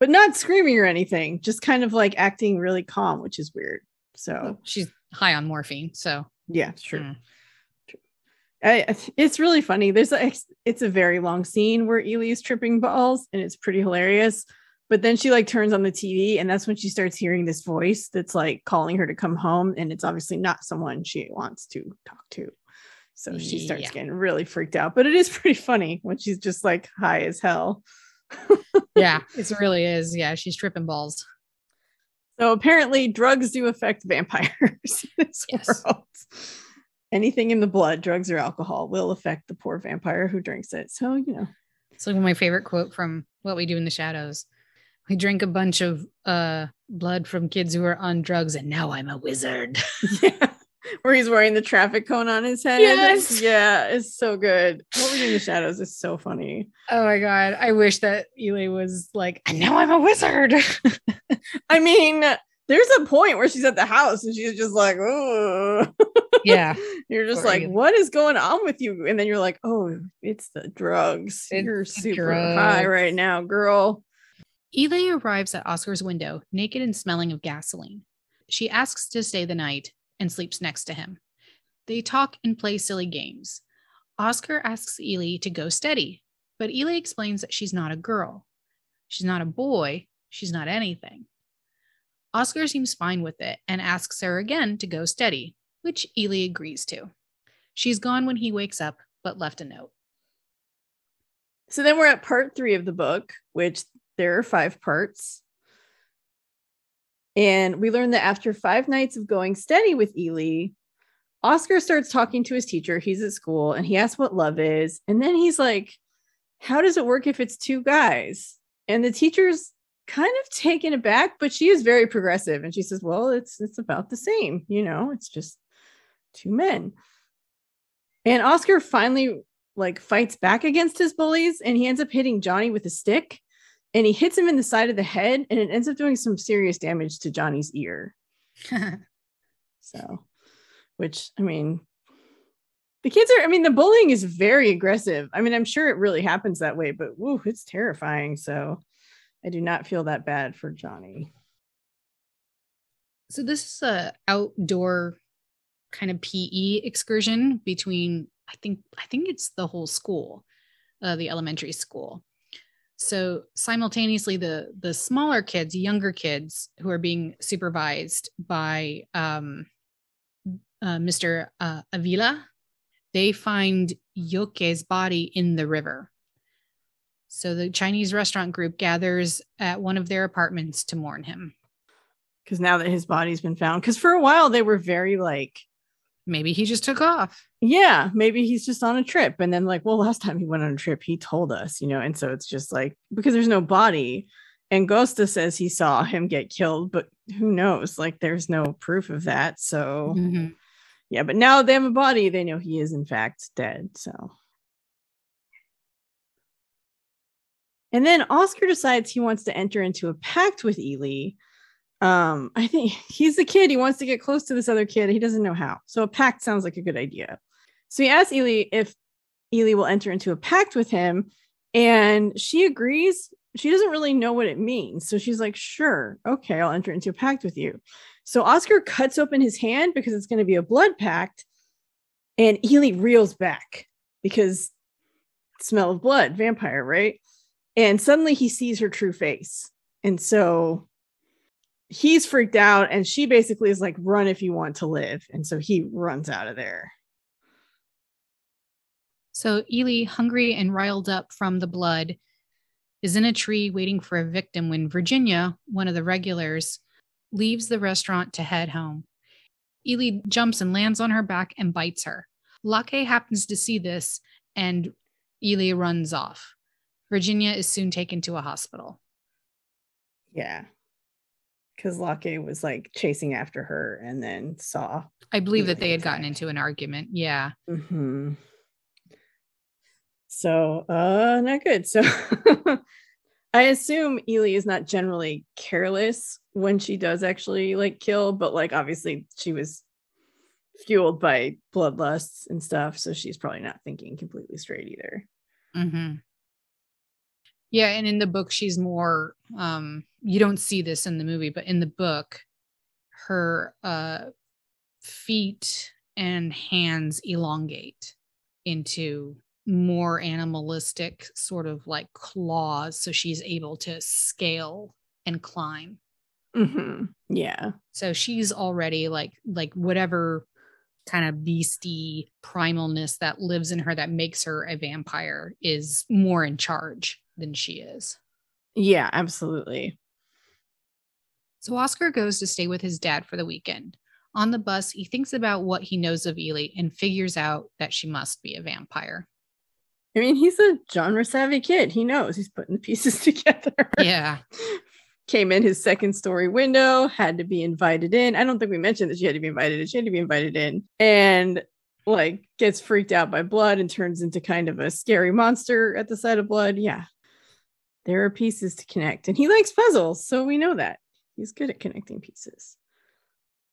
but not screaming or anything, just kind of like acting really calm, which is weird. So she's high on morphine. So yeah, it's true. Mm. I, it's really funny. There's a, it's a very long scene where Eli is tripping balls, and it's pretty hilarious. But then she like turns on the TV, and that's when she starts hearing this voice that's like calling her to come home, and it's obviously not someone she wants to talk to. So she starts yeah. getting really freaked out. But it is pretty funny when she's just like high as hell. yeah, it really is. Yeah, she's tripping balls. So apparently, drugs do affect vampires in this yes. world anything in the blood, drugs or alcohol, will affect the poor vampire who drinks it. So, you know. It's like my favorite quote from What We Do in the Shadows. We drink a bunch of uh, blood from kids who are on drugs, and now I'm a wizard. yeah. Where he's wearing the traffic cone on his head. Yes. Yeah, it's so good. What We Do in the Shadows is so funny. Oh my God. I wish that Eli was like, and now I'm a wizard. I mean, there's a point where she's at the house and she's just like, oh, yeah. you're just like, what is going on with you? And then you're like, oh, it's the drugs. It's you're super drugs. high right now, girl. Eli arrives at Oscar's window, naked and smelling of gasoline. She asks to stay the night and sleeps next to him. They talk and play silly games. Oscar asks Eli to go steady, but Eli explains that she's not a girl. She's not a boy. She's not anything. Oscar seems fine with it and asks her again to go steady, which Eli agrees to. She's gone when he wakes up, but left a note. So then we're at part three of the book, which there are five parts. And we learn that after five nights of going steady with Eli, Oscar starts talking to his teacher. He's at school and he asks what love is. And then he's like, How does it work if it's two guys? And the teacher's kind of taken aback, but she is very progressive and she says, "Well, it's it's about the same, you know, it's just two men." And Oscar finally like fights back against his bullies and he ends up hitting Johnny with a stick and he hits him in the side of the head and it ends up doing some serious damage to Johnny's ear. so, which I mean, the kids are, I mean, the bullying is very aggressive. I mean, I'm sure it really happens that way, but woo, it's terrifying. So, I do not feel that bad for Johnny. So this is a outdoor kind of PE excursion between I think I think it's the whole school, uh, the elementary school. So simultaneously, the the smaller kids, younger kids who are being supervised by um, uh, Mr. Uh, Avila, they find Jocke's body in the river. So the Chinese restaurant group gathers at one of their apartments to mourn him. Because now that his body's been found, because for a while they were very like, maybe he just took off. Yeah, maybe he's just on a trip. And then, like, well, last time he went on a trip, he told us, you know, and so it's just like, because there's no body. And Gosta says he saw him get killed, but who knows? Like, there's no proof of that. So, mm-hmm. yeah, but now they have a body, they know he is, in fact, dead. So, And then Oscar decides he wants to enter into a pact with Eli. Um, I think he's the kid. He wants to get close to this other kid. He doesn't know how. So a pact sounds like a good idea. So he asks Eli if Eli will enter into a pact with him. And she agrees. She doesn't really know what it means. So she's like, sure, okay, I'll enter into a pact with you. So Oscar cuts open his hand because it's going to be a blood pact. And Eli reels back because smell of blood, vampire, right? and suddenly he sees her true face and so he's freaked out and she basically is like run if you want to live and so he runs out of there so eli hungry and riled up from the blood is in a tree waiting for a victim when virginia one of the regulars leaves the restaurant to head home Eli jumps and lands on her back and bites her. Lacke happens to see this and Eli runs off. Virginia is soon taken to a hospital. Yeah. Because Lacke was like chasing after her and then saw. I believe that they had gotten into an argument. Yeah. Mm-hmm. So, uh, not good. So, I assume Eli is not generally careless when she does actually like kill, but like obviously she was fueled by bloodlusts and stuff, so she's probably not thinking completely straight either. Mm-hmm. Yeah, and in the book, she's more. Um, you don't see this in the movie, but in the book, her uh, feet and hands elongate into more animalistic sort of like claws so she's able to scale and climb mm-hmm. yeah so she's already like like whatever kind of beastie primalness that lives in her that makes her a vampire is more in charge than she is yeah absolutely so oscar goes to stay with his dad for the weekend on the bus he thinks about what he knows of eli and figures out that she must be a vampire I mean, he's a genre savvy kid. He knows he's putting the pieces together. Yeah. Came in his second story window, had to be invited in. I don't think we mentioned that she had to be invited in. She had to be invited in and like gets freaked out by blood and turns into kind of a scary monster at the sight of blood. Yeah. There are pieces to connect. And he likes puzzles. So we know that. He's good at connecting pieces.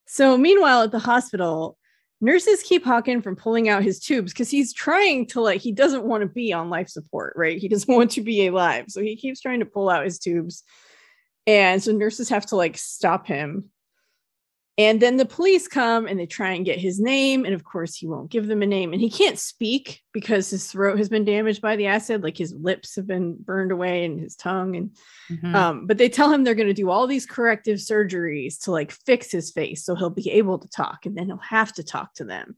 So meanwhile, at the hospital, nurses keep Håkan from pulling out his tubes because he's trying to like he doesn't want to be on life support, right? He doesn't want to be alive. So he keeps trying to pull out his tubes. And so nurses have to like stop him and then the police come and they try and get his name. And of course, he won't give them a name. And he can't speak because his throat has been damaged by the acid. Like his lips have been burned away and his tongue. And, mm-hmm. um, but they tell him they're going to do all these corrective surgeries to like fix his face so he'll be able to talk and then he'll have to talk to them.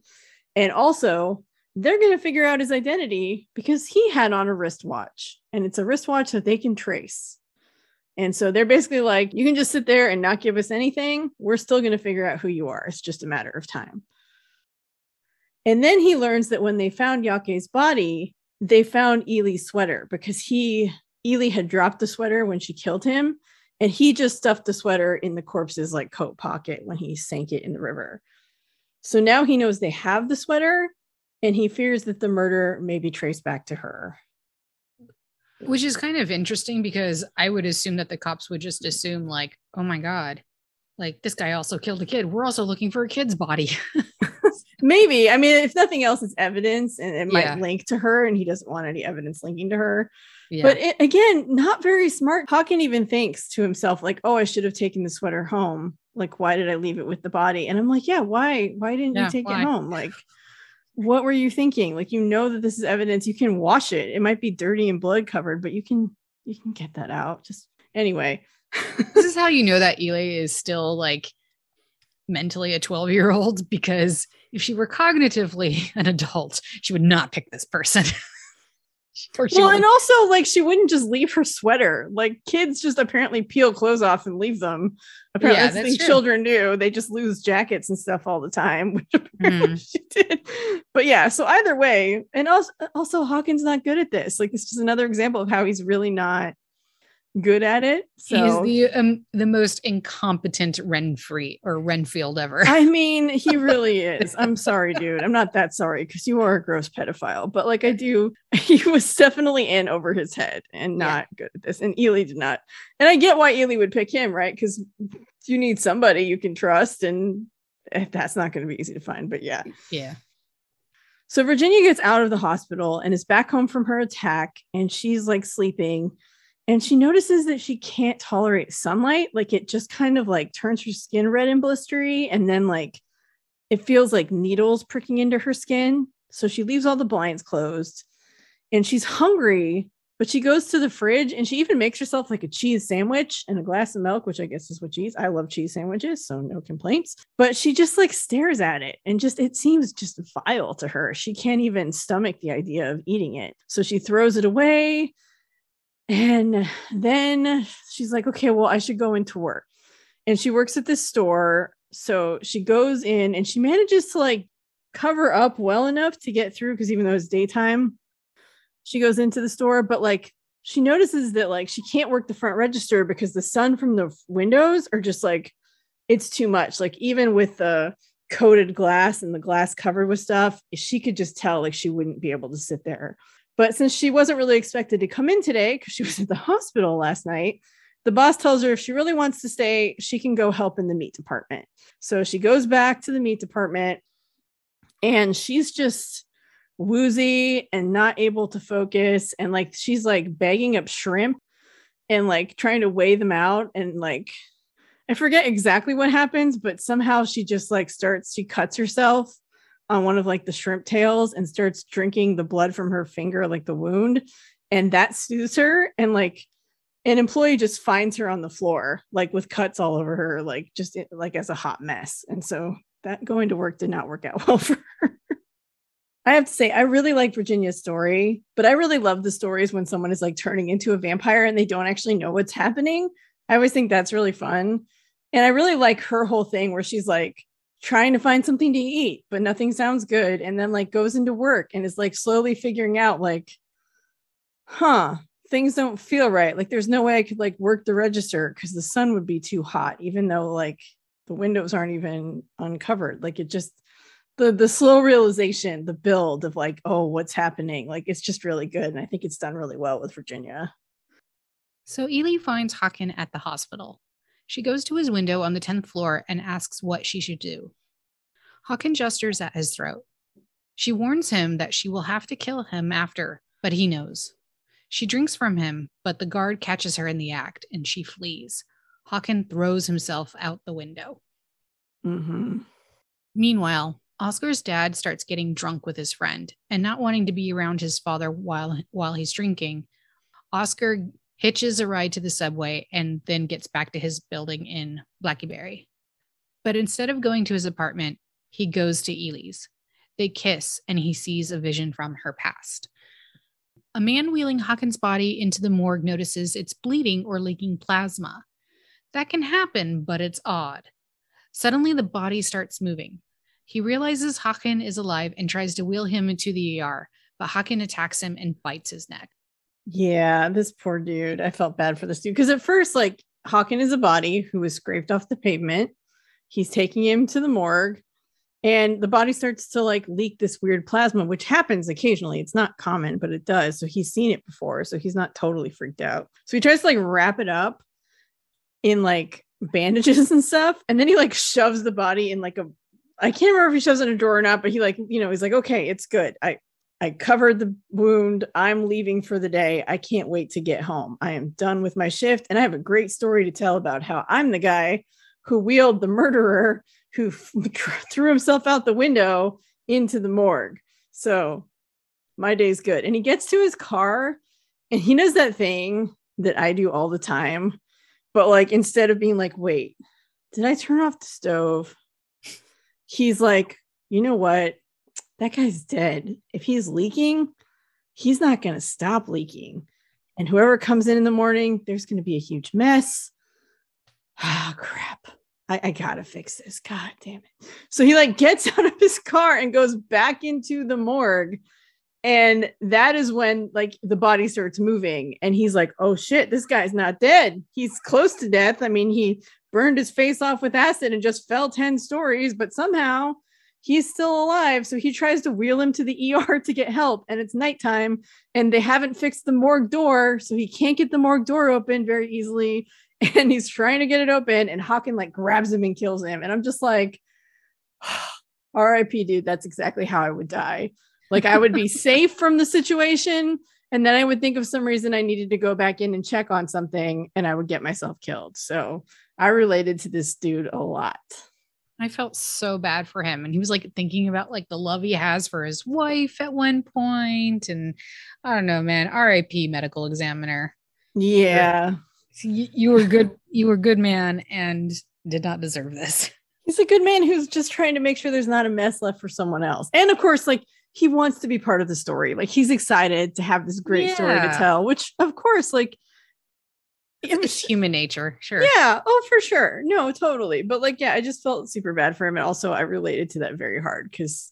And also, they're going to figure out his identity because he had on a wristwatch and it's a wristwatch that they can trace. And so they're basically like, you can just sit there and not give us anything. We're still going to figure out who you are. It's just a matter of time. And then he learns that when they found Jocke's body, they found Eli's sweater because he, Eli had dropped the sweater when she killed him. And he just stuffed the sweater in the corpse's like coat pocket when he sank it in the river. So now he knows they have the sweater and he fears that the murder may be traced back to her. Which is kind of interesting because I would assume that the cops would just assume, like, oh my God, like this guy also killed a kid. We're also looking for a kid's body. Maybe. I mean, if nothing else, it's evidence and it might yeah. link to her, and he doesn't want any evidence linking to her. Yeah. But it, again, not very smart. Håkan even thinks to himself, like, oh, I should have taken the sweater home. Like, why did I leave it with the body? And I'm like, yeah, why? Why didn't yeah, you take why? it home? Like, what were you thinking? Like you know that this is evidence. You can wash it. It might be dirty and blood covered, but you can you can get that out. Just anyway. this is how you know that Eli is still like mentally a 12 year old because if she were cognitively an adult, she would not pick this person. well, and also like she wouldn't just leave her sweater. Like kids just apparently peel clothes off and leave them. Apparently, yeah, that's children do. They just lose jackets and stuff all the time, which mm. she did. But yeah, so either way, and also also Håkan's not good at this. Like it's just another example of how he's really not good at it. So he's the um, the most incompetent Renfrey or Renfield ever. I mean, he really is. I'm sorry, dude. I'm not that sorry because you are a gross pedophile. But like I do, he was definitely in over his head and not yeah. good at this. And Eli did not. And I get why Eli would pick him, right? Because you need somebody you can trust, and eh, that's not going to be easy to find. But yeah, yeah. So Virginia gets out of the hospital and is back home from her attack, and she's like sleeping and she notices that she can't tolerate sunlight like it just kind of like turns her skin red and blistery and then like it feels like needles pricking into her skin. So she leaves all the blinds closed and she's hungry but she goes to the fridge and she even makes herself like a cheese sandwich and a glass of milk which i guess is what cheese i love cheese sandwiches so no complaints. But she just like stares at it and just it seems just vile to her. She can't even stomach the idea of eating it. So she throws it away and then she's like, okay, well, I should go into work. And she works at this store So she goes in and she manages to like cover up well enough to get through because even though it's daytime, she goes into the store, but like she notices that like she can't work the front register because the sun from the windows are just like it's too much. Like even with the coated glass and the glass covered with stuff, she could just tell like she wouldn't be able to sit there. But since she wasn't really expected to come in today because she was at the hospital last night, the boss tells her if she really wants to stay, she can go help in the meat department. So she goes back to the meat department and she's just woozy and not able to focus. And like she's like bagging up shrimp and like trying to weigh them out and like I forget exactly what happens, but somehow she just like starts, she cuts herself on one of like the shrimp tails and starts drinking the blood from her finger, like the wound. And that soothes her. And like an employee just finds her on the floor, like with cuts all over her, like just eh, like as a hot mess. And so that going to work did not work out well for her. I have to say, I really like Virginia's story, but I really love the stories when someone is like turning into a vampire and they don't actually know what's happening. I always think that's really fun. And I really like her whole thing where she's like trying to find something to eat, but nothing sounds good. And then like goes into work and is like slowly figuring out, like, huh, things don't feel right. Like there's no way I could like work the register because the sun would be too hot, even though like the windows aren't even uncovered. Like it just the the slow realization, the build of like, oh, what's happening? Like it's just really good. And I think it's done really well with Virginia. So Eli finds Håkan at the hospital. She goes to his window on the 10th floor and asks what she should do. Håkan gestures at his throat. She warns him that she will have to kill him after, but he knows. She drinks from him, but the guard catches her in the act and she flees. Håkan throws himself out the window. Mm-hmm. Meanwhile, Oscar's dad starts getting drunk with his friend and not wanting to be around his father while while he's drinking. Oscar hitches a ride to the subway, and then gets back to his building in Blackeberg. But instead of going to his apartment, he goes to Eli's. They kiss, and he sees a vision from her past. A man wheeling Håkan's body into the morgue notices it's bleeding or leaking plasma. That can happen, but it's odd. Suddenly, the body starts moving. He realizes Håkan is alive and tries to wheel him into the ER, but Håkan attacks him and bites his neck. Yeah, this poor dude. I felt bad for this dude because at first, like, Håkan is a body who was scraped off the pavement. He's taking him to the morgue, and the body starts to like leak this weird plasma, which happens occasionally. It's not common, but it does. So he's seen it before. So he's not totally freaked out. So he tries to like wrap it up in like bandages and stuff. And then he like shoves the body in like a I can't remember if he shoves it in a drawer or not, but he like, you know, he's like, okay, it's good. I I covered the wound. I'm leaving for the day. I can't wait to get home. I am done with my shift. And I have a great story to tell about how I'm the guy who wheeled the murderer who threw himself out the window into the morgue. So my day's good. And he gets to his car and he does that thing that I do all the time. But like instead of being like, wait, did I turn off the stove? He's like, you know what? That guy's dead. If he's leaking, he's not going to stop leaking. And whoever comes in in the morning, there's going to be a huge mess. Ah, oh, crap. I, I, gotta fix this. God damn it. So he like gets out of his car and goes back into the morgue. And that is when like the body starts moving. And he's like, oh shit, this guy's not dead. He's close to death. I mean, he burned his face off with acid and just fell 10 stories, but somehow he's still alive. So he tries to wheel him to the ER to get help. And it's nighttime and they haven't fixed the morgue door. So he can't get the morgue door open very easily. And he's trying to get it open. And Håkan like grabs him and kills him. And I'm just like, RIP, dude. That's exactly how I would die. Like I would be safe from the situation. And then I would think of some reason I needed to go back in and check on something and I would get myself killed. So I related to this dude a lot. I felt so bad for him. And he was like thinking about like the love he has for his wife at one point. And I don't know, man. RIP medical examiner. Yeah. You, you were good. You were good man and did not deserve this. He's a good man who's just trying to make sure there's not a mess left for someone else. And of course, like he wants to be part of the story. Like he's excited to have this great yeah. story to tell, which of course, like it's human nature. Sure. Yeah. Oh, for sure. No, totally. But like, yeah, I just felt super bad for him. And also, I related to that very hard because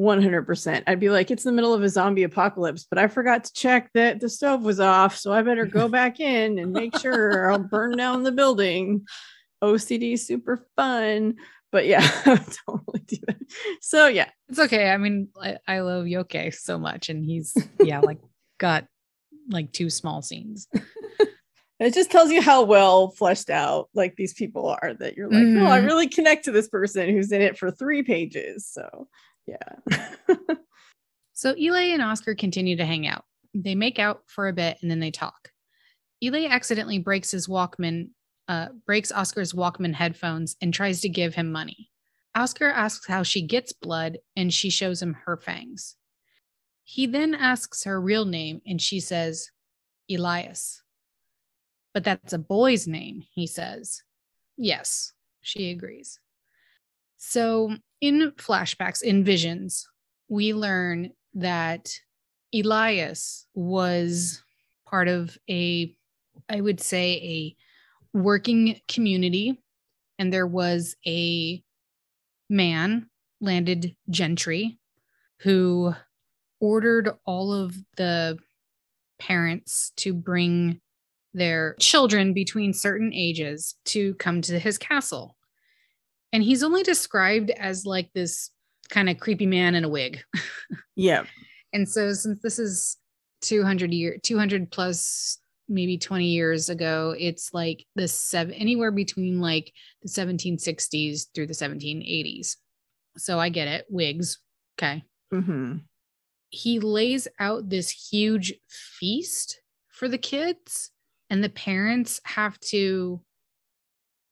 100%. I'd be like, it's the middle of a zombie apocalypse, but I forgot to check that the stove was off. So I better go back in and make sure I'll burn down the building. OCD super fun. But yeah, totally do that. So yeah. It's okay. I mean, I, I love Jocke so much. And he's, yeah, like got like two small scenes. It just tells you how well fleshed out like these people are that you're like, mm-hmm. oh, I really connect to this person who's in it for three pages. So yeah. so Eli and Oscar continue to hang out. They make out for a bit and then they talk. Eli accidentally breaks his Walkman, uh, breaks Oscar's Walkman headphones and tries to give him money. Oscar asks how she gets blood and she shows him her fangs. He then asks her real name and she says, Elias. But that's a boy's name, he says. Yes, she agrees. So, in flashbacks, in visions, we learn that Elias was part of a, I would say, a working community. And there was a man, landed gentry, who ordered all of the parents to bring their children between certain ages to come to his castle and he's only described as like this kind of creepy man in a wig. yeah. And so since this is 200 year 200 plus maybe 20 years ago, it's like the seven anywhere between like the 1760s through the 1780s. So I get it, wigs. Okay. Mm-hmm. He lays out this huge feast for the kids, and the parents have to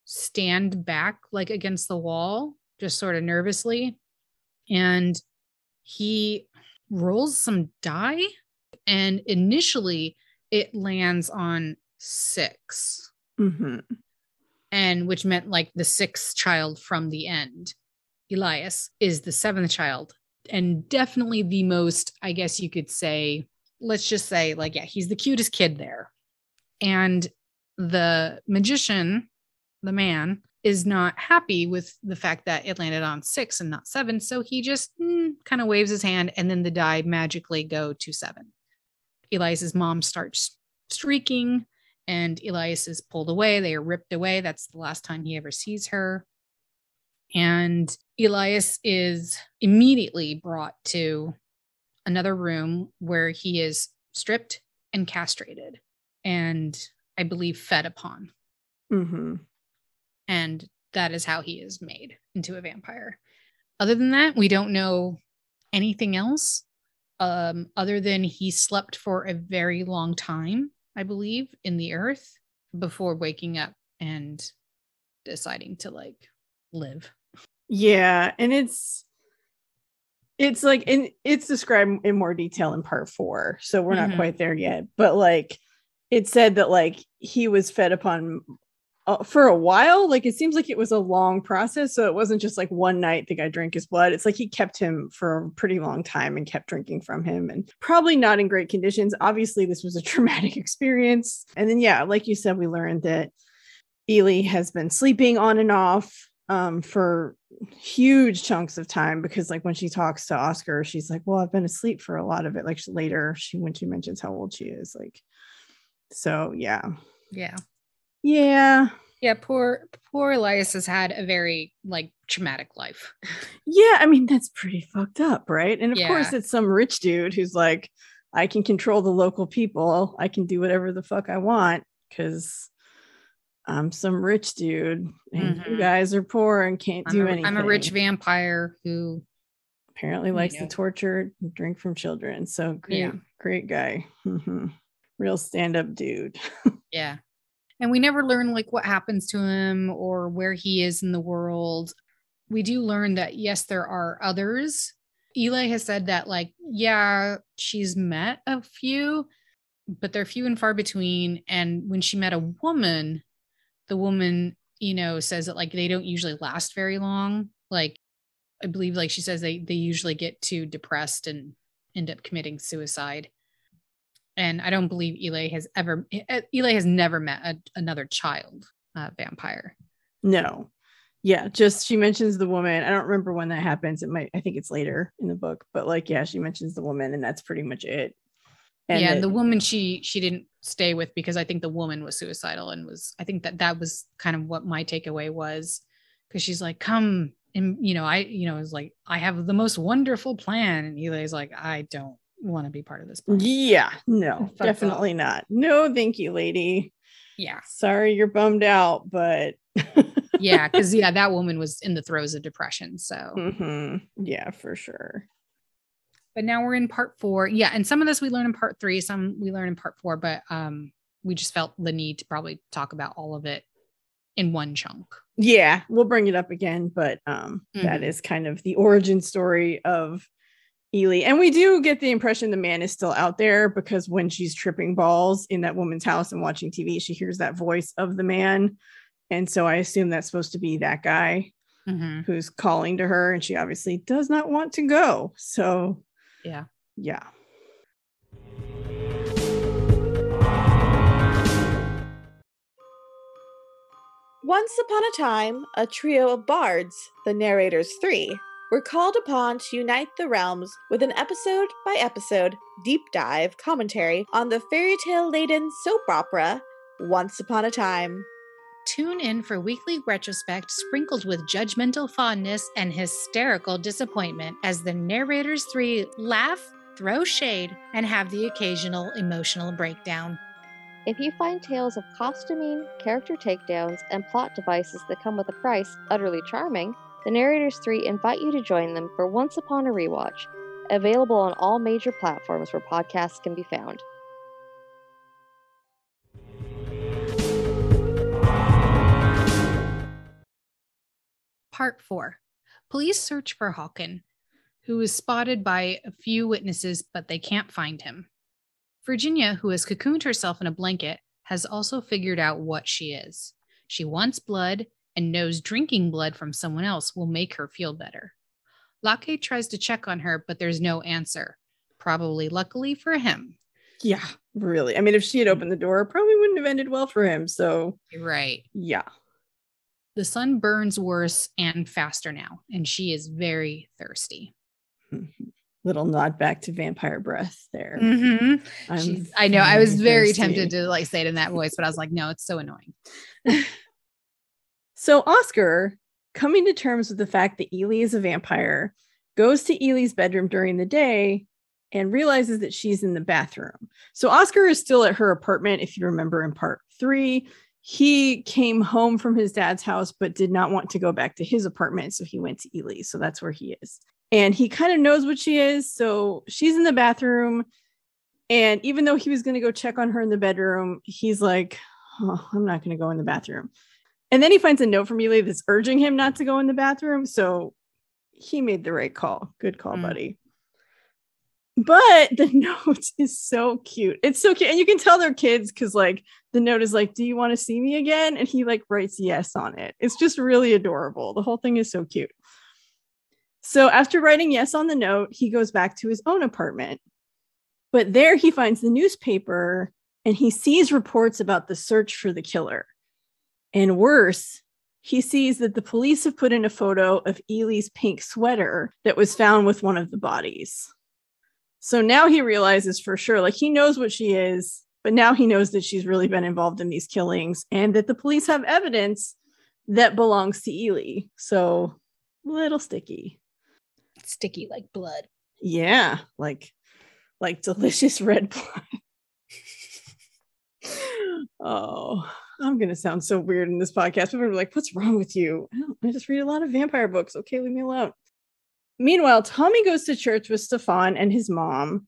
stand back like against the wall, just sort of nervously. And he rolls some die. And initially, it lands on 6 mm-hmm. and which meant like the sixth child from the end. Elias is the seventh child, and definitely the most, I guess you could say, let's just say, like, yeah, he's the cutest kid there. And the magician the man, is not happy with the fact that it landed on six and not seven. So he just mm, kind of waves his hand, and then the die magically go to seven. Elias's mom starts streaking, and Elias is pulled away. They are ripped away. That's the last time he ever sees her. And Elias is immediately brought to another room where he is stripped and castrated, and I believe fed upon. Mm-hmm and that is how he is made into a vampire. Other than that, we don't know anything else um, other than he slept for a very long time, I believe, in the earth before waking up and deciding to like live. Yeah, and it's it's like and it's described in more detail in part 4, so we're not mm-hmm. quite there yet, but like it said that like he was fed upon uh, for a while. Like it seems like it was a long process. So it wasn't just like one night the guy drank his blood. It's like he kept him for a pretty long time and kept drinking from him and probably not in great conditions. Obviously, this was a traumatic experience. And then, yeah, like you said, we learned that Eli has been sleeping on and off um, for huge chunks of time because like when she talks to Oscar, she's like, well, I've been asleep for a lot of it. Like later, she when she mentions how old she is, like, so yeah. Yeah. Yeah. Yeah, poor poor Elias has had a very like traumatic life. Yeah, I mean that's pretty fucked up, right? And of yeah. course it's some rich dude who's like I can control the local people. I can do whatever the fuck I want cuz I'm some rich dude and mm-hmm. you guys are poor and can't I'm do a, anything. I'm a rich vampire who apparently likes to torture drink from children. So great, yeah. great guy. Mm-hmm. Real stand up dude. yeah. And we never learn like what happens to him or where he is in the world. We do learn that yes there are others. Eli has said that like yeah she's met a few but they're few and far between. And when she met a woman the woman you know says that like they don't usually last very long. Like i believe like she says they they usually get too depressed and end up committing suicide and I don't believe Eli has ever Eli has never met a, another child uh, vampire. No. Yeah, just she mentions the woman. I don't remember when that happens. It might I think it's later in the book, but like yeah, she mentions the woman and that's pretty much it. And yeah, the woman she she didn't stay with because I think the woman was suicidal and was I think that that was kind of what my takeaway was because she's like, "Come and you know, I you know, is like I have the most wonderful plan," and Eli's like, "I don't want to be part of this." Yeah, no, definitely not. No, thank you, lady. Yeah, sorry you're bummed out, but yeah, because yeah, that woman was in the throes of depression. So mm-hmm. yeah, for sure. But now we're in part four. Yeah. And some of this we learn in part three, some we learn in part four, but um, we just felt the need to probably talk about all of it in one chunk. Yeah, we'll bring it up again, but um, mm-hmm. that is kind of the origin story of Eli. And we do get the impression the man is still out there because when she's tripping balls in that woman's house and watching TV, she hears that voice of the man. And so I assume that's supposed to be that guy mm-hmm. who's calling to her. And she obviously does not want to go. So yeah. Yeah. Once upon a time, a trio of bards, the narrators three, were called upon to unite the realms with an episode by episode deep dive commentary on the fairy tale laden soap opera Once Upon a Time. Tune in for weekly retrospect sprinkled with judgmental fondness and hysterical disappointment as the narrators three laugh, throw shade, and have the occasional emotional breakdown. If you find tales of costuming, character takedowns, and plot devices that come with a price utterly charming, the Narrators 3 invite you to join them for Once Upon a Rewatch, available on all major platforms where podcasts can be found. Part 4 Police search for Håkan, who is spotted by a few witnesses, but they can't find him. Virginia, who has cocooned herself in a blanket, has also figured out what she is. She wants blood and knows drinking blood from someone else will make her feel better. Lacke tries to check on her, but there's no answer. Probably luckily for him. Yeah, really. I mean, if she had opened the door, probably wouldn't have ended well for him. So, right. Yeah. The sun burns worse and faster now, and she is very thirsty. Little nod back to vampire breath there. Mm-hmm. I know. I was very tempted to like say it in that voice, but I was like, no, it's so annoying. so Oscar, coming to terms with the fact that Eli is a vampire, goes to Eli's bedroom during the day and realizes that she's in the bathroom. So Oscar is still at her apartment, if you remember in part three. He came home from his dad's house but did not want to go back to his apartment so he went to Eli so that's where he is. And he kind of knows what she is so she's in the bathroom. And even though he was going to go check on her in the bedroom he's like oh, I'm not going to go in the bathroom and then he finds a note from Eli that's urging him not to go in the bathroom so he made the right call good call mm. buddy but the note is so cute. It's so cute. And you can tell they're kids because, like, the note is like, Do you want to see me again? And he, like, writes yes on it. It's just really adorable. The whole thing is so cute. So, after writing yes on the note, he goes back to his own apartment. But there he finds the newspaper and he sees reports about the search for the killer. And worse, he sees that the police have put in a photo of Eli's pink sweater that was found with one of the bodies. So now he realizes for sure, like he knows what she is, but now he knows that she's really been involved in these killings and that the police have evidence that belongs to Eli. So little sticky. Sticky like blood. Yeah, like like delicious red blood. oh, I'm gonna sound so weird in this podcast. People are like, "What's wrong with you?" I just read a lot of vampire books. Okay, leave me alone. Meanwhile, Tommy goes to church with Stefan and his mom.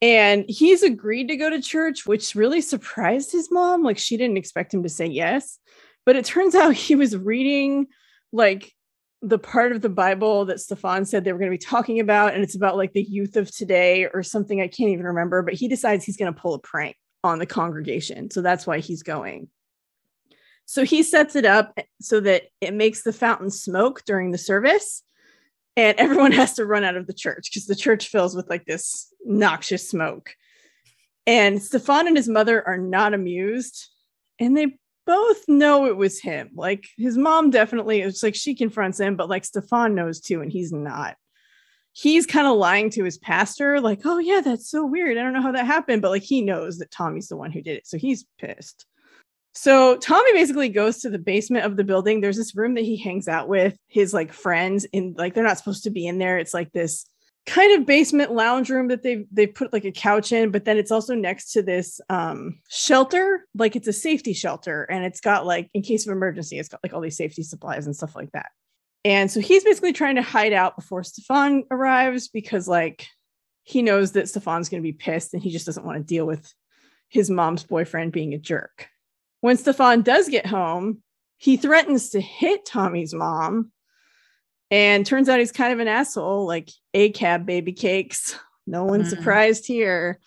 And he's agreed to go to church, which really surprised his mom. Like, she didn't expect him to say yes. But it turns out he was reading like the part of the Bible that Stefan said they were going to be talking about. And it's about like the youth of today or something. I can't even remember. But he decides he's going to pull a prank on the congregation. So that's why he's going. So he sets it up so that it makes the fountain smoke during the service and everyone has to run out of the church because the church fills with like this noxious smoke And Stefan and his mother are not amused. And they both know it was him. Like his mom definitely, it's like she confronts him, but like Stefan knows too, and he's not. He's kind of lying to his pastor, like, oh, yeah, that's so weird. I don't know how that happened. But like he knows that Tommy's the one who did it. So he's pissed. So Tommy basically goes to the basement of the building. There's this room that he hangs out with his like friends in like they're not supposed to be in there. It's like this kind of basement lounge room that they've they put like a couch in, but then it's also next to this um shelter, like it's a safety shelter and it's got like in case of emergency, it's got like all these safety supplies and stuff like that. And so he's basically trying to hide out before Stefan arrives because like he knows that Stefan's going to be pissed and he just doesn't want to deal with his mom's boyfriend being a jerk. When Stefan does get home, he threatens to hit Tommy's mom and turns out he's kind of an asshole, like a cab baby cakes. No one's mm. surprised here.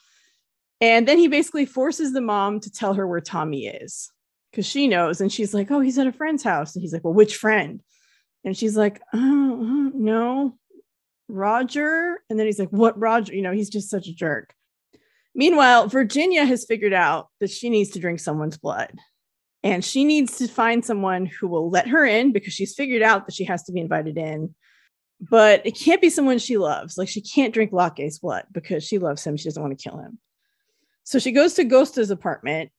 And then he basically forces the mom to tell her where Tommy is because she knows. And she's like, Oh, he's at a friend's house. And he's like, Well, which friend? And she's like, Oh, no, Roger. And then he's like, What Roger? You know, he's just such a jerk. Meanwhile, Virginia has figured out that she needs to drink someone's blood. And she needs to find someone who will let her in because she's figured out that she has to be invited in. But it can't be someone she loves. Like she can't drink Lacke's blood because she loves him. She doesn't want to kill him. So she goes to Gosta's apartment.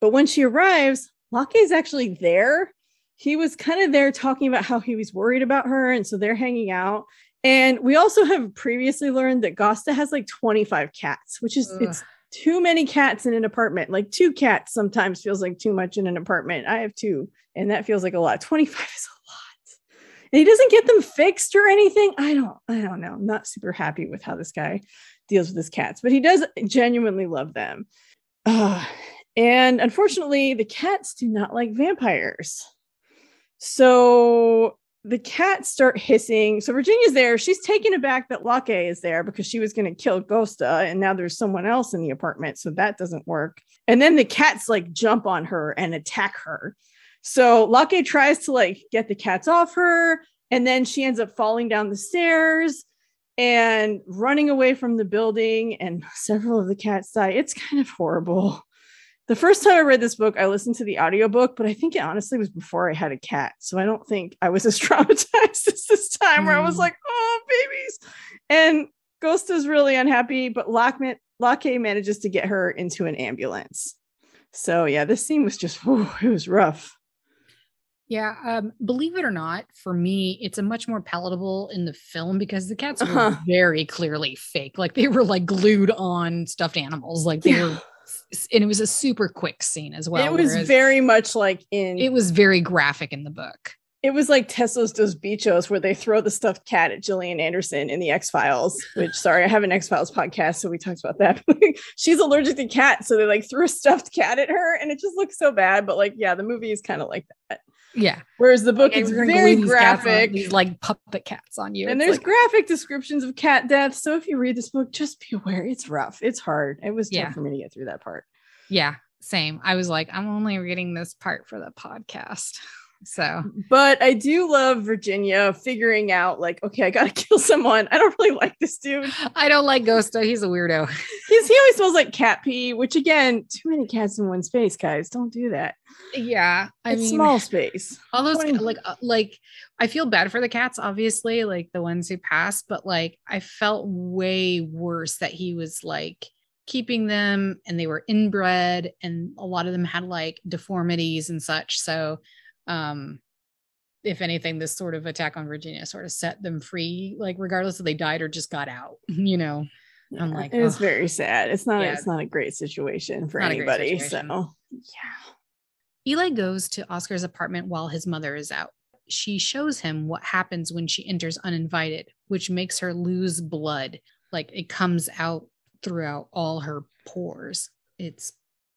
But when she arrives Lacke is actually there. He was kind of there talking about how he was worried about her. And so they're hanging out and we also have previously learned that Gosta has like 25 cats which is Ugh. it's too many cats in an apartment. Like two cats sometimes feels like too much in an apartment. I have two, and that feels like a lot. 25 is a lot. And he doesn't get them fixed or anything. I don't, I don't know. I'm not super happy with how this guy deals with his cats, but he does genuinely love them. Uh, and unfortunately, the cats do not like vampires. So the cats start hissing. So Virginia's there. She's taken aback that Lacke is there because she was going to kill Gosta, and now there's someone else in the apartment, so that doesn't work. And then the cats like jump on her and attack her. So Lacke tries to like get the cats off her, and then she ends up falling down the stairs and running away from the building. And several of the cats die. It's kind of horrible the first time I read this book, I listened to the audiobook, but I think it honestly was before I had a cat. So I don't think I was as traumatized as this time mm. where I was mm. like, oh, babies. And Ghost is really unhappy, but Lacke, Lacke manages to get her into an ambulance. So yeah, this scene was just, whew, it was rough. Yeah, um, believe it or not, for me, it's a much more palatable in the film because the cats uh-huh. were very clearly fake. Like they were like glued on stuffed animals. Like they yeah. were and it was a super quick scene as well. It was very much like in it was very graphic in the book. It was like Teso Dos Bichos, where they throw the stuffed cat at Gillian Anderson in the X Files. Which, sorry, I have an X Files podcast, so we talked about that. She's allergic to cats, so they like threw a stuffed cat at her, and it just looks so bad. But like, yeah, the movie is kind of like that. Yeah. Whereas the book like, is very graphic. These like puppet cats on you. And it's there's like, graphic descriptions of cat death. So if you read this book, just be aware it's rough. It's hard. It was tough yeah. for me to get through that part. Yeah. Same. I was like, I'm only reading this part for the podcast. So, but I do love Virginia figuring out, like, okay, I gotta kill someone. I don't really like this dude. I don't like Gosta. He's a weirdo. He's he always smells like cat pee, which again, too many cats in one space, guys. Don't do that. Yeah, I it's mean, small space. All those like uh, like I feel bad for the cats, obviously, like the ones who passed, but like I felt way worse that he was like keeping them and they were inbred and a lot of them had like deformities and such. So um if anything this sort of attack on virginia sort of set them free like regardless if they died or just got out you know? I'm like it's very sad. It's not yeah. it's not a great situation for anybody situation. so yeah. Eli goes to oscar's apartment while his mother is out. She shows him what happens when she enters uninvited which makes her lose blood. Like it comes out throughout all her pores. It's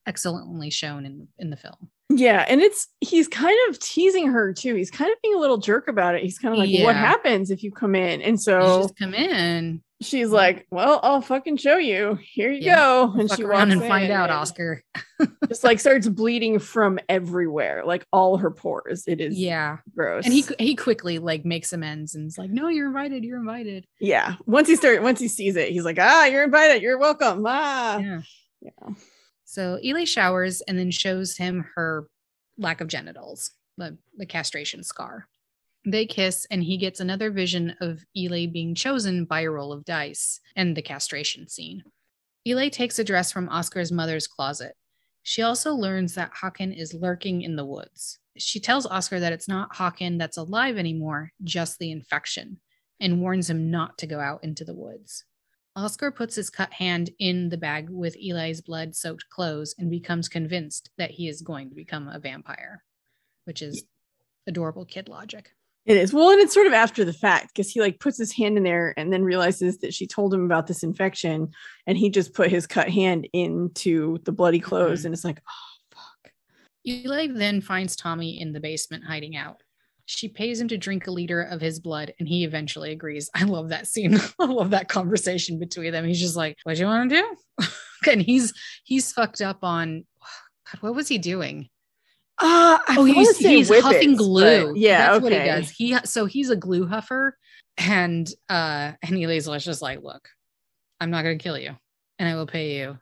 excellently shown in in the film yeah, and it's he's kind of teasing her too. He's kind of being a little jerk about it. He's kind of like, yeah. "What happens if you come in?" And so just come in. She's like, "Well, I'll fucking show you. Here you yeah. go." And she walks and find out, Oscar. just like starts bleeding from everywhere, like all her pores. It is yeah, gross. And he he quickly like makes amends and is like, "No, you're invited. You're invited." Yeah. Once he start, once he sees it, he's like, "Ah, you're invited. You're welcome." Ah. Yeah. Yeah. So Eli showers and then shows him her lack of genitals, the, the castration scar. They kiss, and he gets another vision of Eli being chosen by a roll of dice and the castration scene. Eli takes a dress from Oscar's mother's closet. She also learns that Håkan is lurking in the woods. She tells Oscar that it's not Håkan that's alive anymore, just the infection, and warns him not to go out into the woods. Oscar puts his cut hand in the bag with Eli's blood soaked clothes and becomes convinced that he is going to become a vampire, which is adorable kid logic. It is. Well, and it's sort of after the fact because he like puts his hand in there and then realizes that she told him about this infection and he just put his cut hand into the bloody clothes Mhm. and it's like, oh, fuck. Eli then finds Tommy in the basement hiding out. She pays him to drink a liter of his blood, and he eventually agrees. I love that scene. I love that conversation between them. He's just like, "What do you want to do?" and he's he's fucked up on God. What was he doing? Uh, I oh, he's he's huffing but glue. Yeah, that's okay. what he does. He so he's a glue huffer, and uh, and Eli's just like, "Look, I'm not gonna kill you, and I will pay you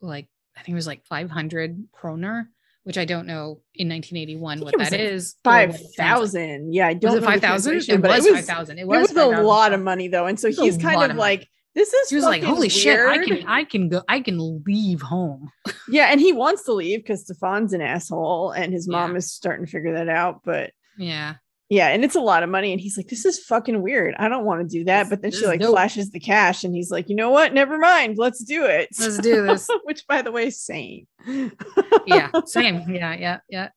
like I think it was like 500 kroner." Which I don't know in 1981 what that is. Five it sounds like. thousand. Yeah, I don't Was it five thousand? It was five thousand. It It was, was a lot of money though, and so It was a he's kind of money. like, "This is." He was like, "Holy shit! I can, I can go, I can leave home." Yeah, and he wants to leave because Stefan's an asshole, and his mom Yeah. is starting to figure that out. But Yeah, yeah, and it's a lot of money, and he's like, "This is fucking weird. I don't want to do that." But then this she like dope. flashes the cash, and he's like, "You know what? Never mind. Let's do it. Let's do this. Which, by the way, same. yeah, same. Yeah, yeah, yeah.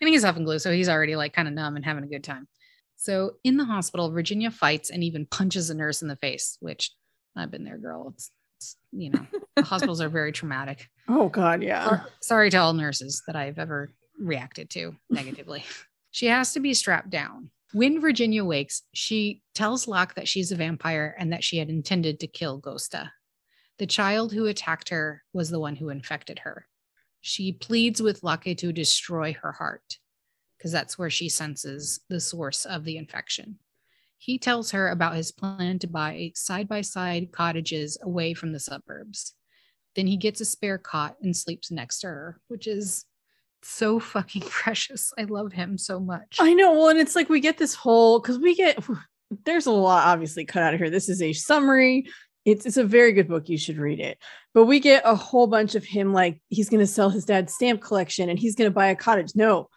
And he's huffing glue, so he's already like kind of numb and having a good time. So in the hospital, Virginia fights and even punches a nurse in the face, which I've been there, girl. It's, it's you know, hospitals are very traumatic. Oh God, yeah. Sor- Sorry to all nurses that I've ever reacted to negatively. She has to be strapped down. When Virginia wakes, she tells Lacke that she's a vampire and that she had intended to kill Gosta. The child who attacked her was the one who infected her. She pleads with Lacke to destroy her heart because that's where she senses the source of the infection. He tells her about his plan to buy side by side cottages away from the suburbs. Then he gets a spare cot and sleeps next to her, which is so fucking precious. I love him so much. I know. Well, and it's like we get this whole because we get there's a lot obviously cut out of here. This is a summary. It's it's a very good book. You should read it. But we get a whole bunch of him like he's to sell his dad's stamp collection and he's to buy a cottage. No,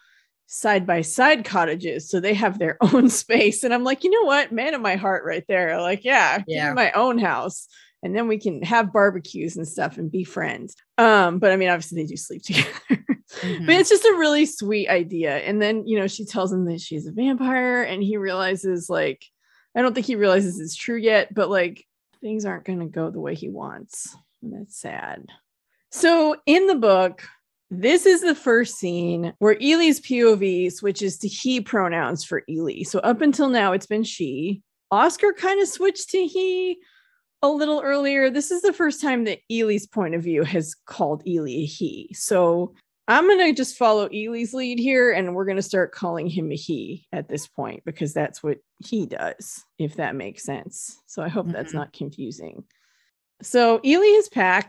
side by side cottages, so they have their own space. And I'm like, you know what, man of my heart, right there. Like, yeah, Yeah. my own house. And then we can have barbecues and stuff and be friends. Um, but I mean, obviously they do sleep together. Mhm. But it's just a really sweet idea. And then, you know, she tells him that she's a vampire, and he realizes, like, I don't think he realizes it's true yet, but like things aren't going to go the way he wants. And that's sad. So in the book, this is the first scene where Eli's POV switches to he pronouns for Eli. So up until now, it's been she. Oscar kind of switched to he a little earlier. This is the first time that Eli's point of view has called Eli a he. So I'm going to just follow Eli's lead here and we're going to start calling him a he at this point because that's what he does, if that makes sense. So I hope that's Mhm. not confusing. So Eli is packed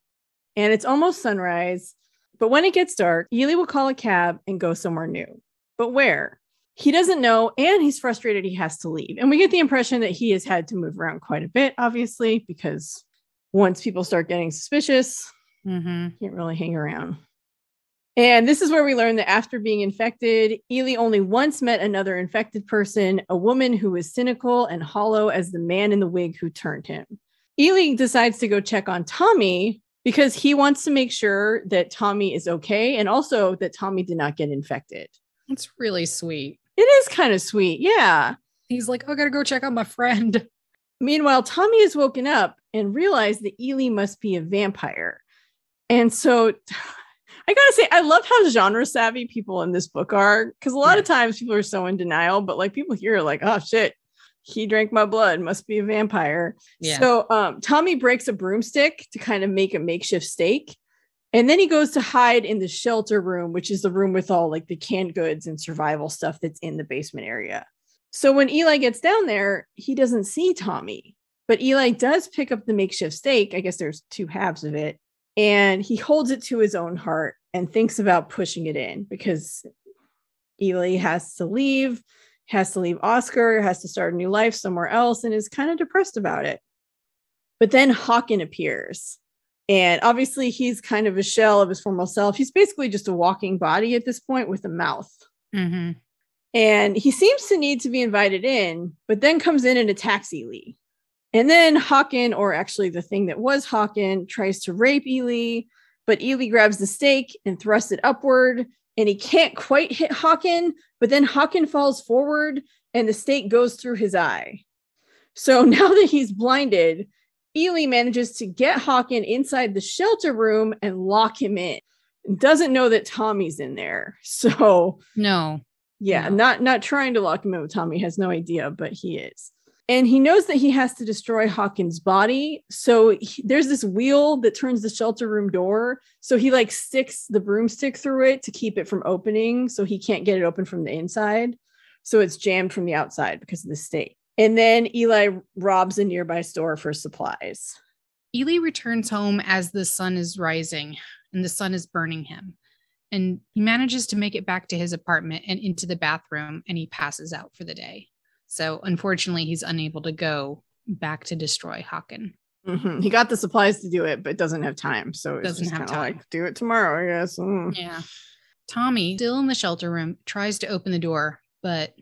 and it's almost sunrise. But when it gets dark, Eli will call a cab and go somewhere new. But where? He doesn't know, and he's frustrated he has to leave. And we get the impression that he has had to move around quite a bit, obviously, because once people start getting suspicious, Mhm. can't really hang around. And this is where we learn that after being infected, Eli only once met another infected person, a woman who was cynical and hollow as the man in the wig who turned him. Eli decides to go check on Tommy because he wants to make sure that Tommy is okay and also that Tommy did not get infected. It's really sweet. It is kind of sweet. Yeah. He's like, "Oh, I gotta go check on my friend. Meanwhile, Tommy has woken up and realized that Eli must be a vampire. And so I gotta say, I love how genre savvy people in this book are because a lot of times people are so in denial, but like people here are like, oh shit, he drank my blood, must be a vampire. Yeah. So um, Tommy breaks a broomstick to kind of make a makeshift stake. And then he goes to hide in the shelter room, which is the room with all like the canned goods and survival stuff that's in the basement area. So when Eli gets down there, he doesn't see Tommy, but Eli does pick up the makeshift stake. I guess there's two halves of it and he holds it to his own heart and thinks about pushing it in because Eli has to leave, has to leave Oscar, has to start a new life somewhere else, and is kind of depressed about it. But then Håkan appears. And obviously, he's kind of a shell of his former self. He's basically just a walking body at this point with a mouth. Mm-hmm. And he seems to need to be invited in, but then comes in and attacks Eli. And then Håkan, or actually the thing that was Håkan, tries to rape Eli, but Eli grabs the stake and thrusts it upward. And he can't quite hit Håkan, but then Håkan falls forward and the stake goes through his eye. So now that he's blinded, Eli manages to get Håkan inside the shelter room and lock him in. Doesn't know that Tommy's in there. So No. yeah, No. not not trying to lock him in with Tommy has no idea, but he is. And he knows that he has to destroy Håkan's body. So he- there's this wheel that turns the shelter room door. So he like sticks the broomstick through it to keep it from opening. So he can't get it open from the inside. So it's jammed from the outside because of the stake. And then Eli robs a nearby store for supplies. Eli returns home as the sun is rising and the sun is burning him. And he manages to make it back to his apartment and into the bathroom and he passes out for the day. So unfortunately, he's unable to go back to destroy Håkan. Mhm. He got the supplies to do it, but doesn't have time. So it's Doesn't have time. like do it tomorrow, I guess. Mm. Yeah. Tommy, still in the shelter room, tries to open the door, but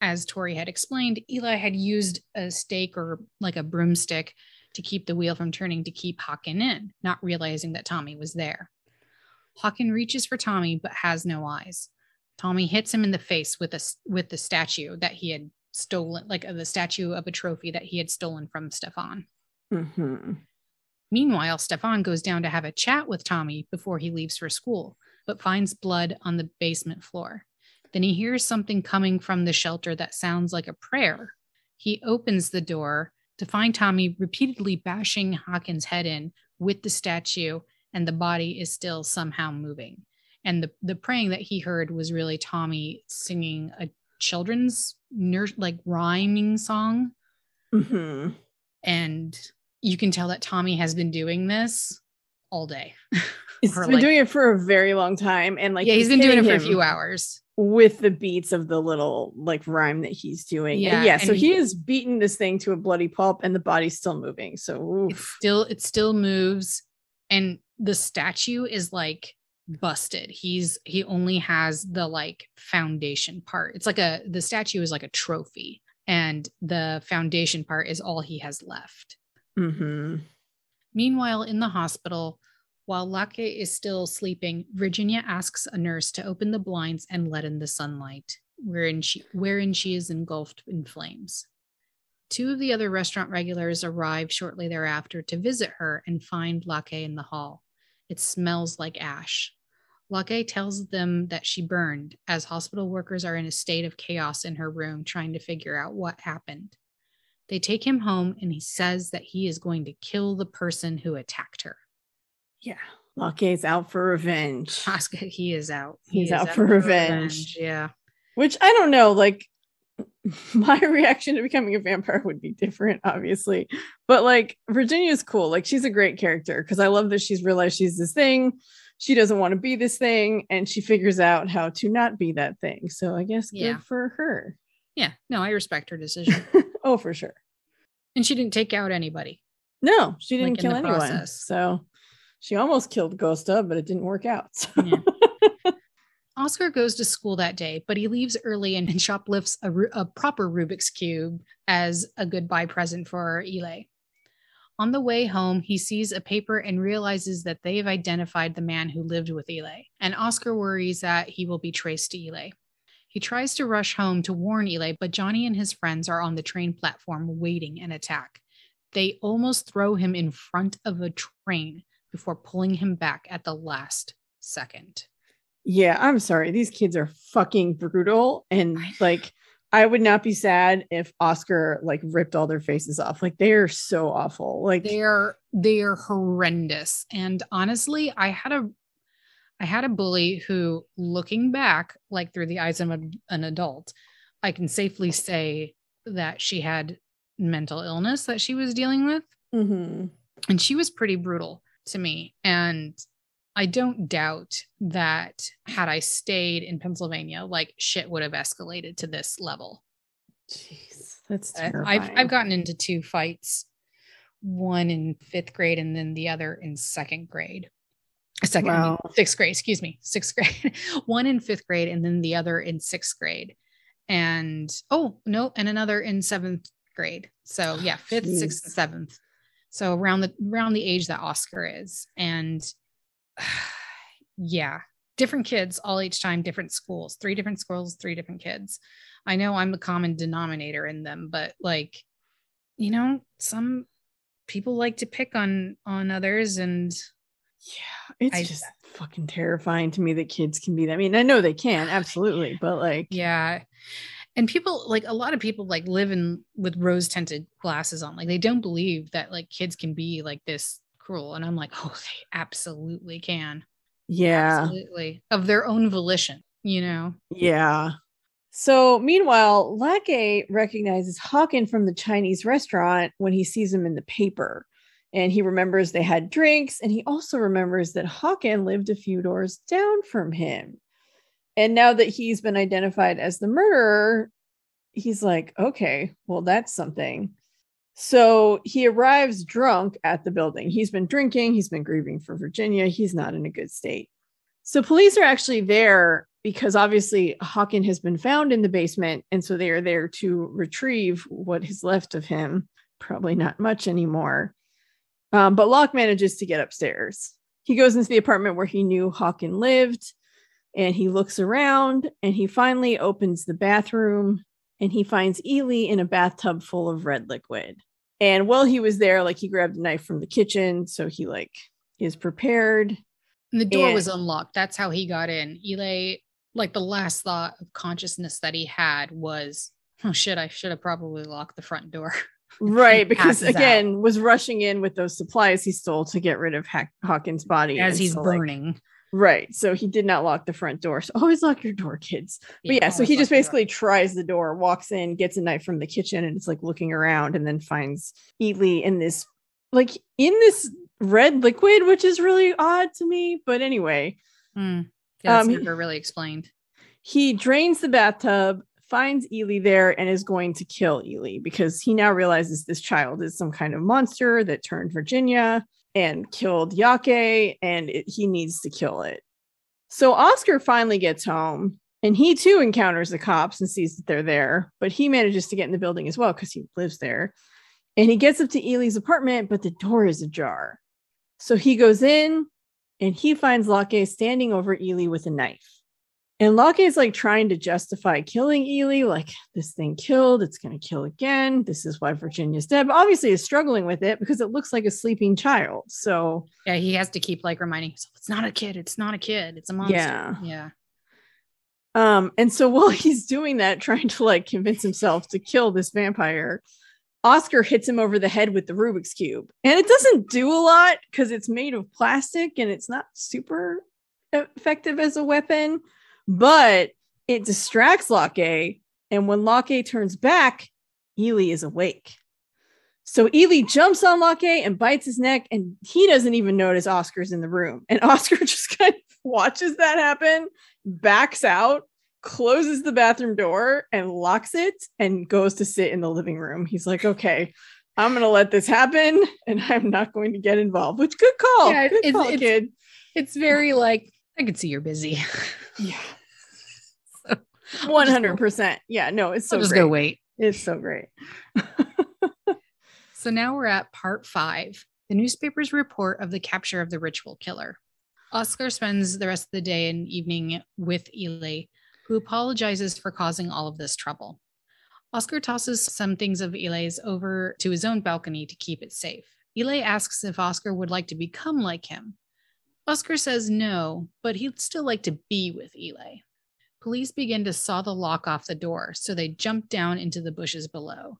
as Tori had explained, Eli had used a stake or like a broomstick to keep the wheel from turning to keep Håkan in, not realizing that Tommy was there. Håkan reaches for Tommy but has no eyes. Tommy hits him in the face with a with the statue that he had stolen, like uh, the statue of a trophy that he had stolen from Stefan. Mhm. Meanwhile, Stefan goes down to have a chat with Tommy before he leaves for school, but finds blood on the basement floor. Then he hears something coming from the shelter that sounds like a prayer. He opens the door to find Tommy repeatedly bashing Håkan's head in with the statue, and the body is still somehow moving. And the, the praying that he heard was really Tommy singing a children's nurse like rhyming song Mhm. and you can tell that Tommy has been doing this all day. he's been like- doing it for a very long time, and like yeah, he's been doing it for a few hours. With the beats of the little like rhyme that he's doing. Yeah, Yeah, yeah. So he he- is beating this thing to a bloody pulp, and the body's still moving. So It still it still moves, and the statue is like busted. He's he only has the like foundation part. It's like a the statue is like a trophy, and the foundation part is all he has left. Mhm. Meanwhile, in the hospital, while Lacke is still sleeping, Virginia asks a nurse to open the blinds and let in the sunlight, wherein she, wherein she is engulfed in flames. Two of the other restaurant regulars arrive shortly thereafter to visit her and find Lacke in the hall. It smells like ash. Lacke tells them that she burned, as hospital workers are in a state of chaos in her room trying to figure out what happened. They take him home and he says that he is going to kill the person who attacked her. Yeah, Lacke's out for revenge. Oscar, he is out. He's He is out for revenge. Yeah. Which I don't know. Like my reaction to becoming a vampire would be different, obviously. But like Virginia's cool. Like she's a great character because I love that she's realized she's this thing. She doesn't want to be this thing, and she figures out how to not be that thing. So I guess good Yeah. for her. Yeah. No, I respect her decision. oh, for sure. and she didn't take out anybody. No, she didn't Like, kill anyone. process. So she almost killed Gosta, but it didn't work out. So- Yeah. Oscar goes to school that day, but he leaves early and, and shoplifts a, a proper Rubik's Cube as a goodbye present for Eli. On the way home, he sees a paper and realizes that they've identified the man who lived with Eli, and Oscar worries that he will be traced to Eli. He tries to rush home to warn Eli, but Johnny and his friends are on the train platform waiting an attack. They almost throw him in front of a train before pulling him back at the last second. Yeah, I'm sorry. These kids are fucking brutal. And like, I would not be sad if Oscar like ripped all their faces off. Like, they are so awful. Like, they are they are horrendous and honestly i had a i had a bully who looking back like through the eyes of a- an adult i can safely say that she had mental illness that she was dealing with Mhm. and she was pretty brutal to me. And I don't doubt that had I stayed in Pennsylvania, like shit would have escalated to this level. Jeez, that's terrifying. I've I've gotten into two fights, one in fifth grade and then the other in second grade. Second, Wow. sixth grade, excuse me, sixth grade. one in fifth grade and then the other in sixth grade. And oh no, and another in seventh grade. So yeah, fifth, sixth, and seventh. So around the around the age that Oscar is. And yeah, different kids all each time, different schools, three different schools, three different kids. I know I'm the common denominator in them, but like, you know, some people like to pick on on others and yeah, it's I- just fucking terrifying to me that kids can be that. I mean, I know they can, absolutely, but like, yeah. And people like a lot of people like live in with rose tinted glasses on. Like they don't believe that like kids can be like this cruel. And I'm like, oh, they absolutely can. yeah. Absolutely. Of their own volition, you know. Yeah. So meanwhile, Lacke recognizes Håkan from the Chinese restaurant when he sees him in the paper. And he remembers they had drinks. And he also remembers that Håkan lived a few doors down from him. And now that he's been identified as the murderer, he's like, okay, well, that's something. So he arrives drunk at the building. He's been drinking, he's been grieving for Virginia. He's not in a good state. So police are actually there because obviously Håkan has been found in the basement. And so they are there to retrieve what is left of him. Probably not much anymore. Um, but Lacke manages to get upstairs. He goes into the apartment where he knew Håkan lived and he looks around and he finally opens the bathroom and he finds Eli in a bathtub full of red liquid. And while he was there, like he grabbed a knife from the kitchen. So he like is prepared. And the door was unlocked. That's how he got in. Eli, like the last thought of consciousness that he had was, oh shit, I should have probably locked the front door. right because passes out. again was rushing in with those supplies he stole to get rid of Hack- Håkan's body As and he's so, like, burning. Right so he did not lock the front door so always lock your door kids but yeah so he just basically tries the door walks in gets a knife from the kitchen and it's like looking around and then finds Eli in this like in this red liquid which is really odd to me but anyway Hmm. Yeah, Um, never really explained. he drains the bathtub, finds Eli there, and is going to kill Eli because he now realizes this child is some kind of monster that turned Virginia and killed Jocke, and it, he needs to kill it. So Oscar finally gets home, and he too encounters the cops and sees that they're there, but he manages to get in the building as well because he lives there. And he gets up to Eli's apartment, but the door is ajar. So he goes in and he finds Lacke standing over Eli with a knife. And Lacke is like trying to justify killing Eli, like this thing killed, it's going to kill again. This is why Virginia's dead. But obviously, is struggling with it because it looks like a sleeping child. So, Yeah, he has to keep like reminding himself, it's not a kid, it's not a kid, it's a monster. Yeah. Yeah. um, and so while he's doing that, trying to like convince himself to kill this vampire, Oscar hits him over the head with the Rubik's Cube. And it doesn't do a lot because it's made of plastic and it's not super effective as a weapon, but it distracts Lacke. And when Lacke turns back, Eli is awake. So Eli jumps on Lacke and bites his neck, and he doesn't even notice Oscar's in the room. And Oscar just kind of watches that happen, backs out, closes the bathroom door, and locks it, and goes to sit in the living room. He's like, okay. I'm gonna let this happen, and I'm not going to get involved. Which good call, Yeah, good it's- call, it's- kid. It's very like, I can see you're busy. Yeah, one hundred percent. Yeah, no, it's so I'll just great. go wait. It's so great. So now we're at part five the newspaper's report of the capture of the ritual killer. Oscar spends the rest of the day and evening with Eli, who apologizes for causing all of this trouble. Oscar tosses some things of Eli's over to his own balcony to keep it safe. Eli asks if Oscar would like to become like him. Oscar says no, but he'd still like to be with Eli. Police begin to saw the lock off the door, so they jump down into the bushes below.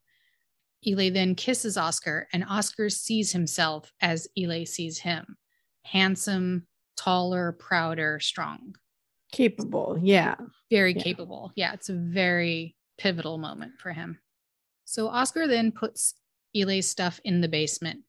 Eli then kisses Oscar, and Oscar sees himself as Eli sees him handsome, taller, prouder, strong, Capable. Yeah. very Yeah. capable. Yeah, it's a very pivotal moment for him. So Oscar then puts Eli's stuff in the basement.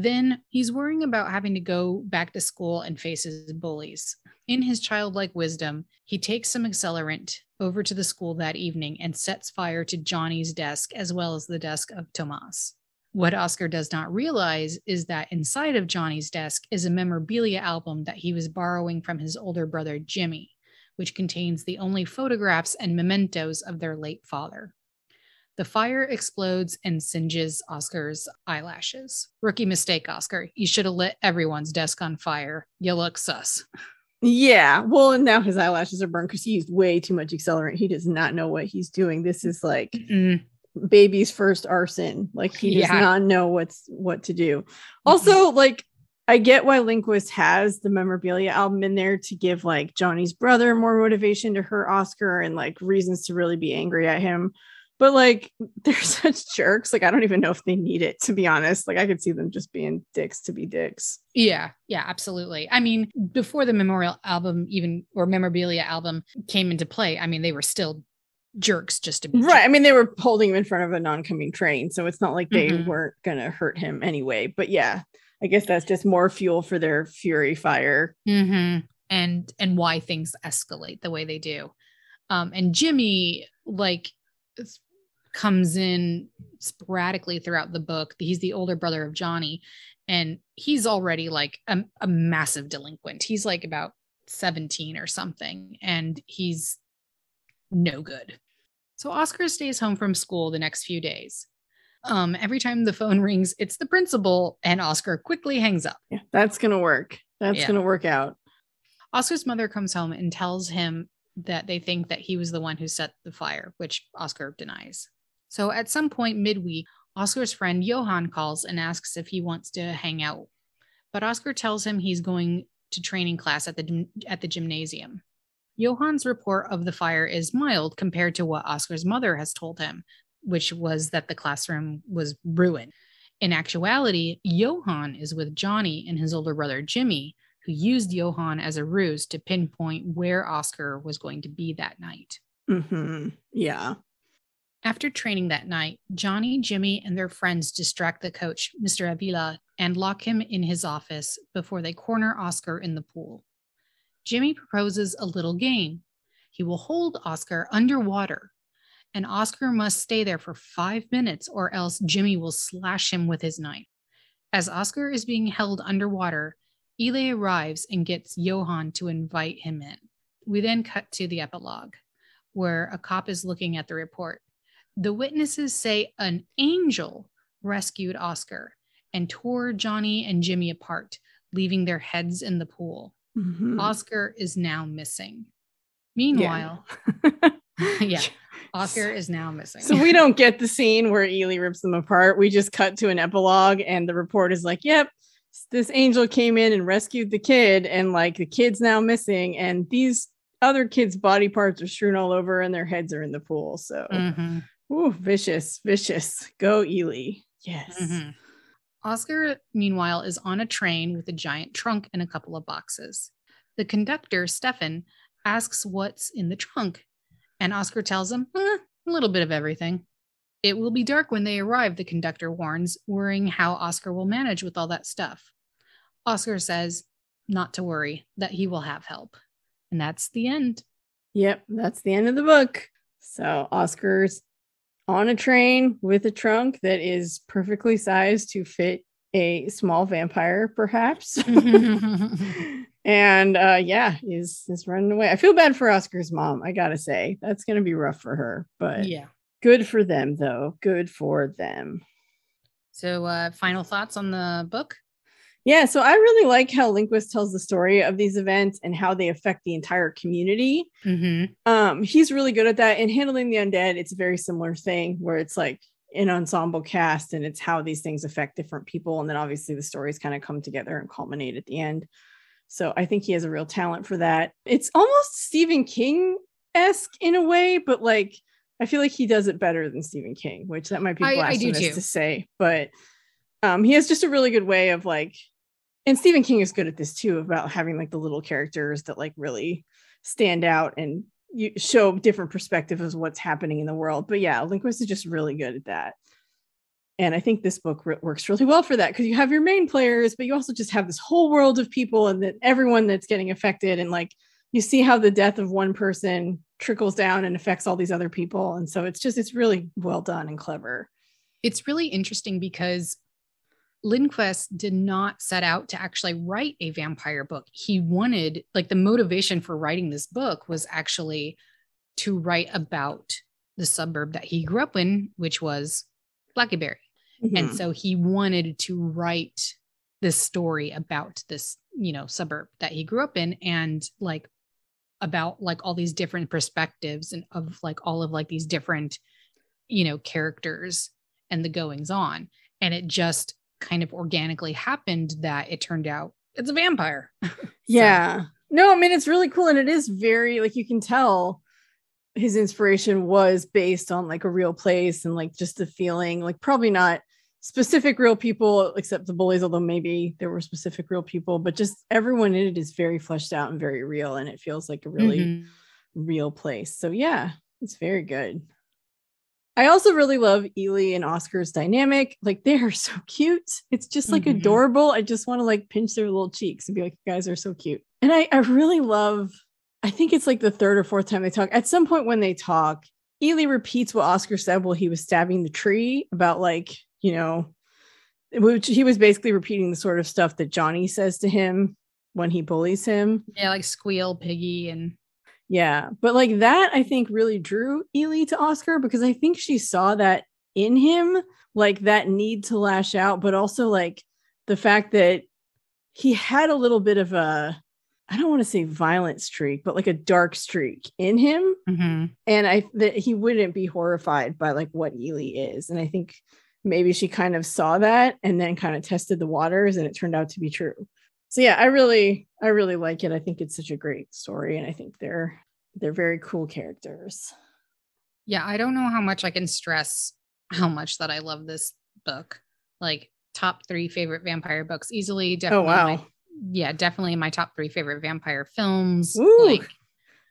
Then he's worrying about having to go back to school and face his bullies. In his childlike wisdom, he takes some accelerant over to the school that evening and sets fire to Johnny's desk as well as the desk of Tomas. What Oscar does not realize is that inside of Johnny's desk is a memorabilia album that he was borrowing from his older brother Jimmy, which contains the only photographs and mementos of their late father. The fire explodes and singes Oscar's eyelashes. Rookie mistake, Oscar. You should have lit everyone's desk on fire. You look sus. Yeah. Well, and now his eyelashes are burned because he used way too much accelerant. He does not know what he's doing. This is like mm baby's first arson. Like he does yeah. not know what's what to do. Also, like I get why Lindqvist has the memorabilia album in there to give like Johnny's brother more motivation to hurt Oscar and like reasons to really be angry at him but like they're such jerks. Like i don't even know if they need it to be honest. Like i could see them just being dicks to be dicks. Yeah. Yeah absolutely. I mean before the memorial album even or memorabilia album came into play i mean they were still jerks just to be right. Jerks. i mean they were holding him in front of an oncoming train so it's not like they mm-hmm. weren't gonna hurt him anyway. But yeah i guess that's just more fuel for their fury fire. Mm-hmm. and and why things escalate the way they do. Um and jimmy like comes in sporadically throughout the book. He's the older brother of Johnny, and he's already like a, a massive delinquent. He's like about 17 or something, and he's no good. So Oscar stays home from school the next few days. Um, every time the phone rings, it's the principal, and Oscar quickly hangs up. Yeah, that's gonna work. That's yeah. gonna work out. Oscar's mother comes home and tells him that they think that he was the one who set the fire, which Oscar denies. So at some point midweek, Oscar's friend Johan calls and asks if he wants to hang out. But Oscar tells him he's going to training class at the at the gymnasium. Johan's report of the fire is mild compared to what Oscar's mother has told him, which was that the classroom was ruined. In actuality, Johan is with Johnny and his older brother Jimmy, who used Johan as a ruse to pinpoint where Oscar was going to be that night. Mm-hmm. Yeah. After training that night, Johnny, Jimmy, and their friends distract the coach, Mr. Avila, and lock him in his office before they corner Oscar in the pool. Jimmy proposes a little game. He will hold Oscar underwater, and Oscar must stay there for five minutes, or else Jimmy will slash him with his knife. As Oscar is being held underwater, Eli arrives and gets Johan to invite him in. We then cut to the epilogue, where a cop is looking at the report. The witnesses say an angel rescued Oscar and tore Johnny and Jimmy apart, leaving their heads in the pool. Mm-hmm. Oscar is now missing. Meanwhile, yeah. yeah. Oscar is now missing. So we don't get the scene where Eli rips them apart. We just cut to an epilogue, and the report is like, "Yep, this angel came in and rescued the kid, and like the kid's now missing, and these other kids' body parts are strewn all over, and their heads are in the pool." So mm-hmm. Ooh, vicious, vicious. Go Eli. Yes. Mm-hmm. Oscar, meanwhile, is on a train with a giant trunk and a couple of boxes. The conductor, Stefan, asks what's in the trunk, and Oscar tells him, eh, a little bit of everything. It will be dark when they arrive, the conductor warns, worrying how Oscar will manage with all that stuff. Oscar says, not to worry, that he will have help. And that's the end. Yep, that's the end of the book. So Oscar's on a train with a trunk that is perfectly sized to fit a small vampire, perhaps. and uh, yeah, is is running away. I feel bad for Oscar's mom. I gotta say that's gonna be rough for her, but yeah, good for them though. Good for them. So, uh, final thoughts on the book? Yeah, so I really like how Lindqvist tells the story of these events and how they affect the entire community. Mm-hmm. Um, he's really good at that. And handling the undead, it's a very similar thing where it's like an ensemble cast and it's how these things affect different people. And then obviously the stories kind of come together and culminate at the end. So I think he has a real talent for that. It's almost Stephen King esque in a way, but like I feel like he does it better than Stephen King, which that might be blasphemous I, I to say, but um, he has just a really good way of like and Stephen King is good at this too about having like the little characters that like really stand out and you show different perspectives of what's happening in the world. But yeah, Lindqvist is just really good at that. and I think this book re- works really well for that because you have your main players, but you also just have this whole world of people and that everyone that's getting affected. And like you see how the death of one person trickles down and affects all these other people. And so it's just, it's really well done and clever. It's really interesting because Lindqvist did not set out to actually write a vampire book. He wanted, like, the motivation for writing this book was actually to write about the suburb that he grew up in, which was Blackeberg. Mm-hmm. And so he wanted to write this story about this, you know, suburb that he grew up in and like about like all these different perspectives and of like all of like these different, you know, characters and the goings on. And it just kind of organically happened that it turned out it's a vampire. yeah. No, I mean, it's really cool. And it is very, like, you can tell his inspiration was based on like a real place and like just the feeling, like, probably not specific real people except the bullies, although maybe there were specific real people, but just everyone in it is very fleshed out and very real. And it feels like a really mm-hmm. real place. So, yeah, it's very good. I also really love Eli and Oscar's dynamic. Like they are so cute. It's just like mm-hmm. adorable. I just want to like pinch their little cheeks and be like, you guys are so cute. And I, I really love, I think it's like the third or fourth time they talk. At some point when they talk, Eli repeats what Oscar said while he was stabbing the tree about like, you know, which he was basically repeating the sort of stuff that Johnny says to him when he bullies him. Yeah, like squeal, piggy, and yeah. But like that, I think really drew Eli to Oscar because I think she saw that in him, like that need to lash out, but also like the fact that he had a little bit of a, I don't want to say violent streak, but like a dark streak in him. Mm-hmm. And I, that he wouldn't be horrified by like what Eli is. And I think maybe she kind of saw that and then kind of tested the waters and it turned out to be true so yeah i really i really like it. I think it's such a great story and i think they're they're very cool characters. Yeah i don't know how much i can stress how much that i love this book. Like top three favorite vampire books easily oh, definitely oh wow. My, yeah definitely my top three favorite vampire films Ooh, like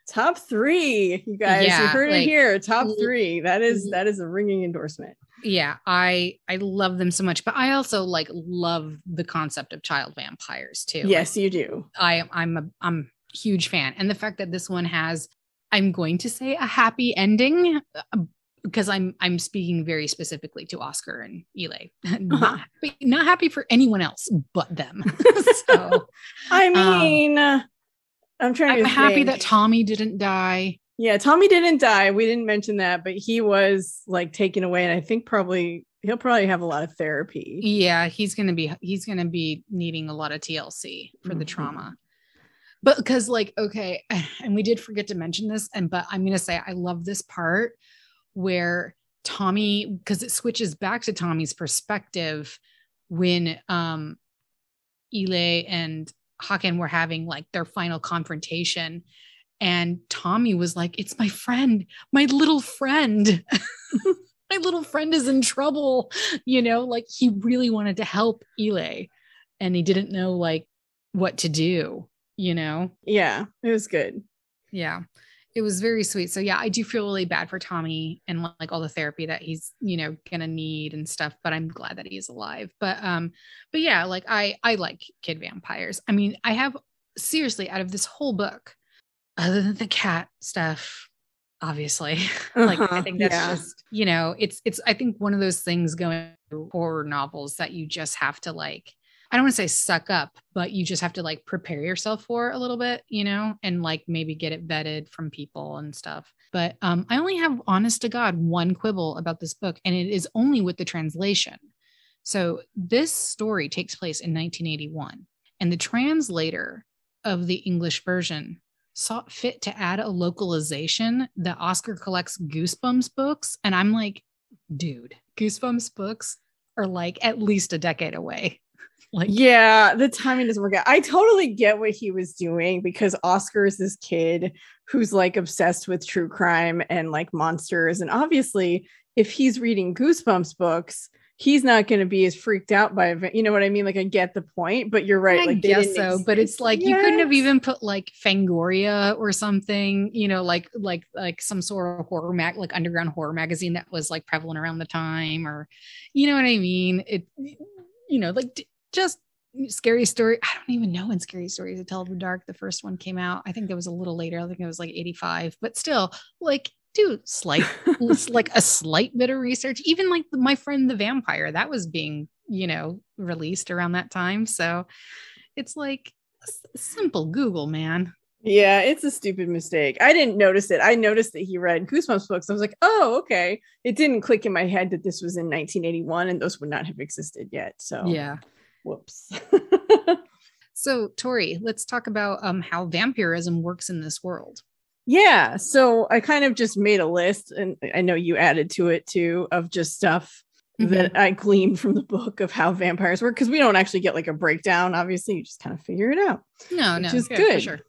top three you guys yeah, you heard like, it here top three. That is that is a ringing endorsement yeah i i love them so much but i also like love the concept of child vampires too yes you do. I i'm a i'm huge fan and the fact that this one has i'm going to say a happy ending uh, because i'm i'm speaking very specifically to oscar and eli not, uh-huh. happy, not happy for anyone else but them. So i um, mean um, i'm trying to i'm happy that tommy didn't die yeah, Tommy didn't die. We didn't mention that, but he was like taken away, and I think probably he'll probably have a lot of therapy. Yeah, he's gonna be he's gonna be needing a lot of TLC for mm-hmm. the trauma. But because like okay, and we did forget to mention this, and but I'm gonna say I love this part where Tommy because it switches back to Tommy's perspective when um Eli and Håkan were having like their final confrontation and Tommy was like, It's my friend, my little friend. my little friend is in trouble. You know, like he really wanted to help Eli and he didn't know like what to do, you know? Yeah, it was good. Yeah. It was very sweet. So yeah, I do feel really bad for Tommy and like all the therapy that he's, you know, gonna need and stuff, but I'm glad that he's alive. But um, but yeah, like I I like kid vampires. I mean, I have seriously out of this whole book, other than the cat stuff obviously. Uh-huh, like i uh-huh, think that's yeah. just you know it's it's i think one of those things going through horror novels that you just have to like i don't want to say suck up but you just have to like prepare yourself for a little bit you know and like maybe get it vetted from people and stuff. But um i only have honest to god one quibble about this book and it is only with the translation. So this story takes place in 1981 and the translator of the english version saw fit to add a localization that Oscar collects Goosebumps books. And I'm like, dude, Goosebumps books are like at least a decade away. like, yeah, the timing doesn't work out. I totally get what he was doing because Oscar is this kid who's like obsessed with true crime and like monsters. And obviously, if he's reading Goosebumps books, he's not going to be as freaked out by it. You know what I mean? Like I get the point, but you're right. I like guess so, but it's like you couldn't have even put like Fangoria or something, you know, like like like some sort of horror mag like underground horror magazine that was like prevalent around the time, or you know what I mean? It you know, like d- just scary story. I don't even know when Scary Stories to Tell the Dark, the first one came out. I think it was a little later. I think it was like 85, but still, like, dude, slight, like a slight bit of research. Even like my friend the vampire, that was being, you know, released around that time. So it's like simple Google, man. Yeah, it's a stupid mistake. I didn't notice it. I noticed that he read Goosebumps books. I was like, oh, okay. It didn't click in my head that this was in 1981 and those would not have existed yet. So, yeah. Whoops. so, Tori, let's talk about um, how vampirism works in this world. Yeah. So, I kind of just made a list, and I know you added to it too, of just stuff mm-hmm. that I gleaned from the book of how vampires work because we don't actually get like a breakdown. Obviously, you just kind of figure it out. No, which no, yeah, good. sure.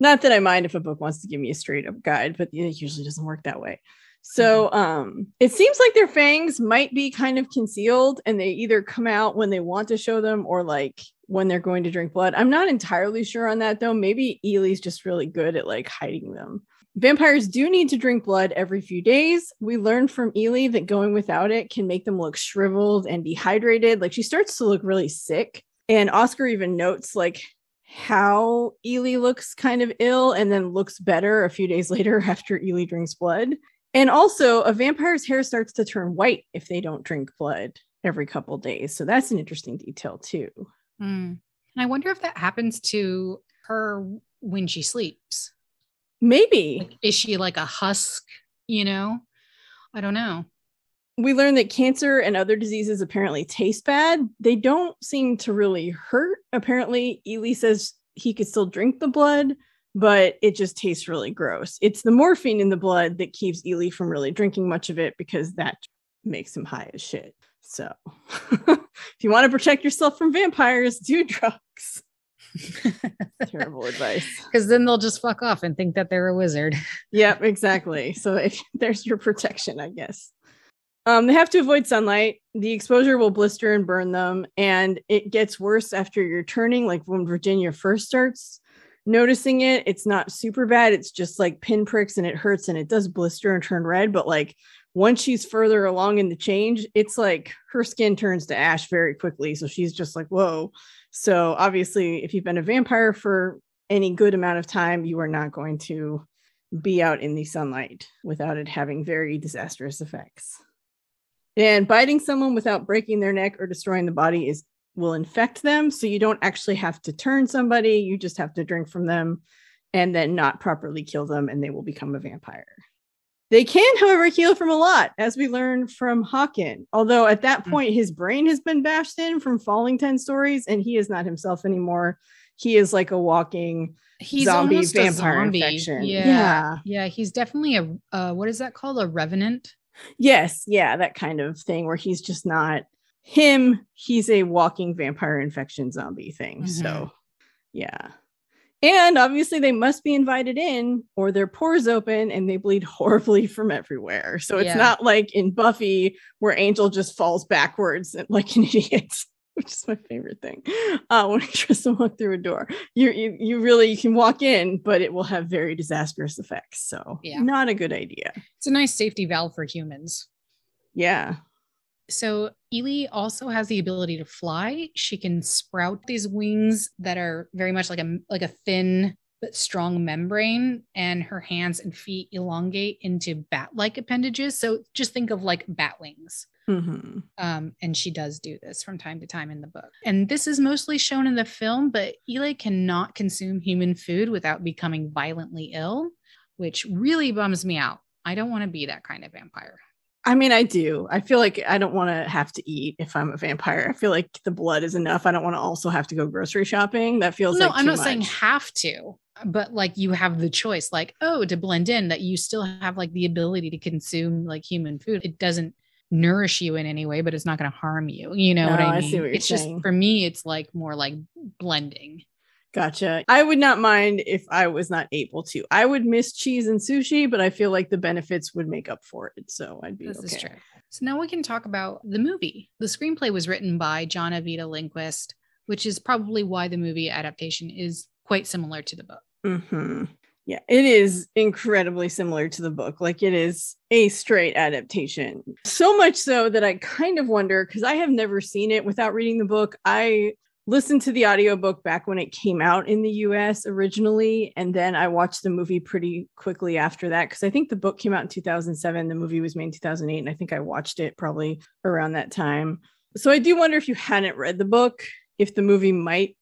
Not that I mind if a book wants to give me a straight up guide, but it usually doesn't work that way. So mm-hmm. um it seems like their fangs might be kind of concealed and they either come out when they want to show them or like when they're going to drink blood. I'm not entirely sure on that though. Maybe Eli's just really good at like hiding them. Vampires do need to drink blood every few days. We learned from Eli that going without it can make them look shriveled and dehydrated. Like she starts to look really sick. And Oscar even notes like how Eli looks kind of ill and then looks better a few days later after Eli drinks blood. And also, a vampire's hair starts to turn white if they don't drink blood every couple days. So that's an interesting detail too. Mm. And I wonder if that happens to her when she sleeps. Maybe. Like, is she like a husk? You know, I don't know. We learned that cancer and other diseases apparently taste bad. They don't seem to really hurt. Apparently, Eli says he could still drink the blood, but it just tastes really gross. It's the morphine in the blood that keeps Eli from really drinking much of it because that makes him high as shit. So, if you want to protect yourself from vampires, do drugs. Terrible advice. Because then they'll just fuck off and think that they're a wizard. Yep, exactly. So if there's your protection, I guess. Um, they have to avoid sunlight. The exposure will blister and burn them, and it gets worse after you're turning. Like when Virginia first starts noticing it. It's not super bad. It's just like pinpricks and it hurts and it does blister and turn red. But like once she's further along in the change, it's like her skin turns to ash very quickly. So she's just like, whoa. So obviously, if you've been a vampire for any good amount of time, you are not going to be out in the sunlight without it having very disastrous effects. And biting someone without breaking their neck or destroying the body is will infect them. So you don't actually have to turn somebody, you just have to drink from them and then not properly kill them, and they will become a vampire. They can, however, heal from a lot, as we learned from Håkan. Although at that hmm. point, his brain has been bashed in from falling 10 stories, and he is not himself anymore. He is like a walking he's zombie vampire zombie. infection. Yeah. yeah. Yeah. He's definitely a, uh, what is that called? A revenant? Yes. Yeah. That kind of thing where he's just not him, he's a walking vampire infection zombie thing. Mm-hmm. So, yeah. And obviously, they must be invited in, or their pores open and they bleed horribly from everywhere. So it's yeah. not like in Buffy where Angel just falls backwards like an idiot, which is my favorite thing. Uh, when he tries to walk through a door, you, you you really you can walk in, but it will have very disastrous effects. So yeah, not a good idea. It's a nice safety valve for humans. Yeah, so Eli also has the ability to fly. She can sprout these wings that are very much like a like a thin but strong membrane, and her hands and feet elongate into bat-like appendages. So just think of like bat wings. Mm-hmm. Um, and she does do this from time to time in the book. And this is mostly shown in the film, but Eli cannot consume human food without becoming violently ill, which really bums me out. I don't want to be that kind of vampire. I mean, I do. I feel like I don't want to have to eat if I'm a vampire. I feel like the blood is enough. I don't want to also have to go grocery shopping. That feels no. Like I'm not much. saying have to, but like you have the choice. Like oh, to blend in, that you still have like the ability to consume like human food. It doesn't nourish you in any way, but it's not going to harm you. You know no, what I mean? I see what you're it's saying. just for me, it's like more like blending. Gotcha. I would not mind if I was not able to. I would miss cheese and sushi, but I feel like the benefits would make up for it. So I'd be this okay. So now we can talk about the movie. The screenplay was written by John Ajvide Lindqvist, which is probably why the movie adaptation is quite similar to the book. Mm-hmm. Yeah, it is incredibly similar to the book. Like it is a straight adaptation. So much so that I kind of wonder because I have never seen it without reading the book. I listened to the audiobook back when it came out in the US originally. And then I watched the movie pretty quickly after that because I think the book came out in 2007. The movie was made in 2008. And I think I watched it probably around that time. So I do wonder if you hadn't read the book, if the movie might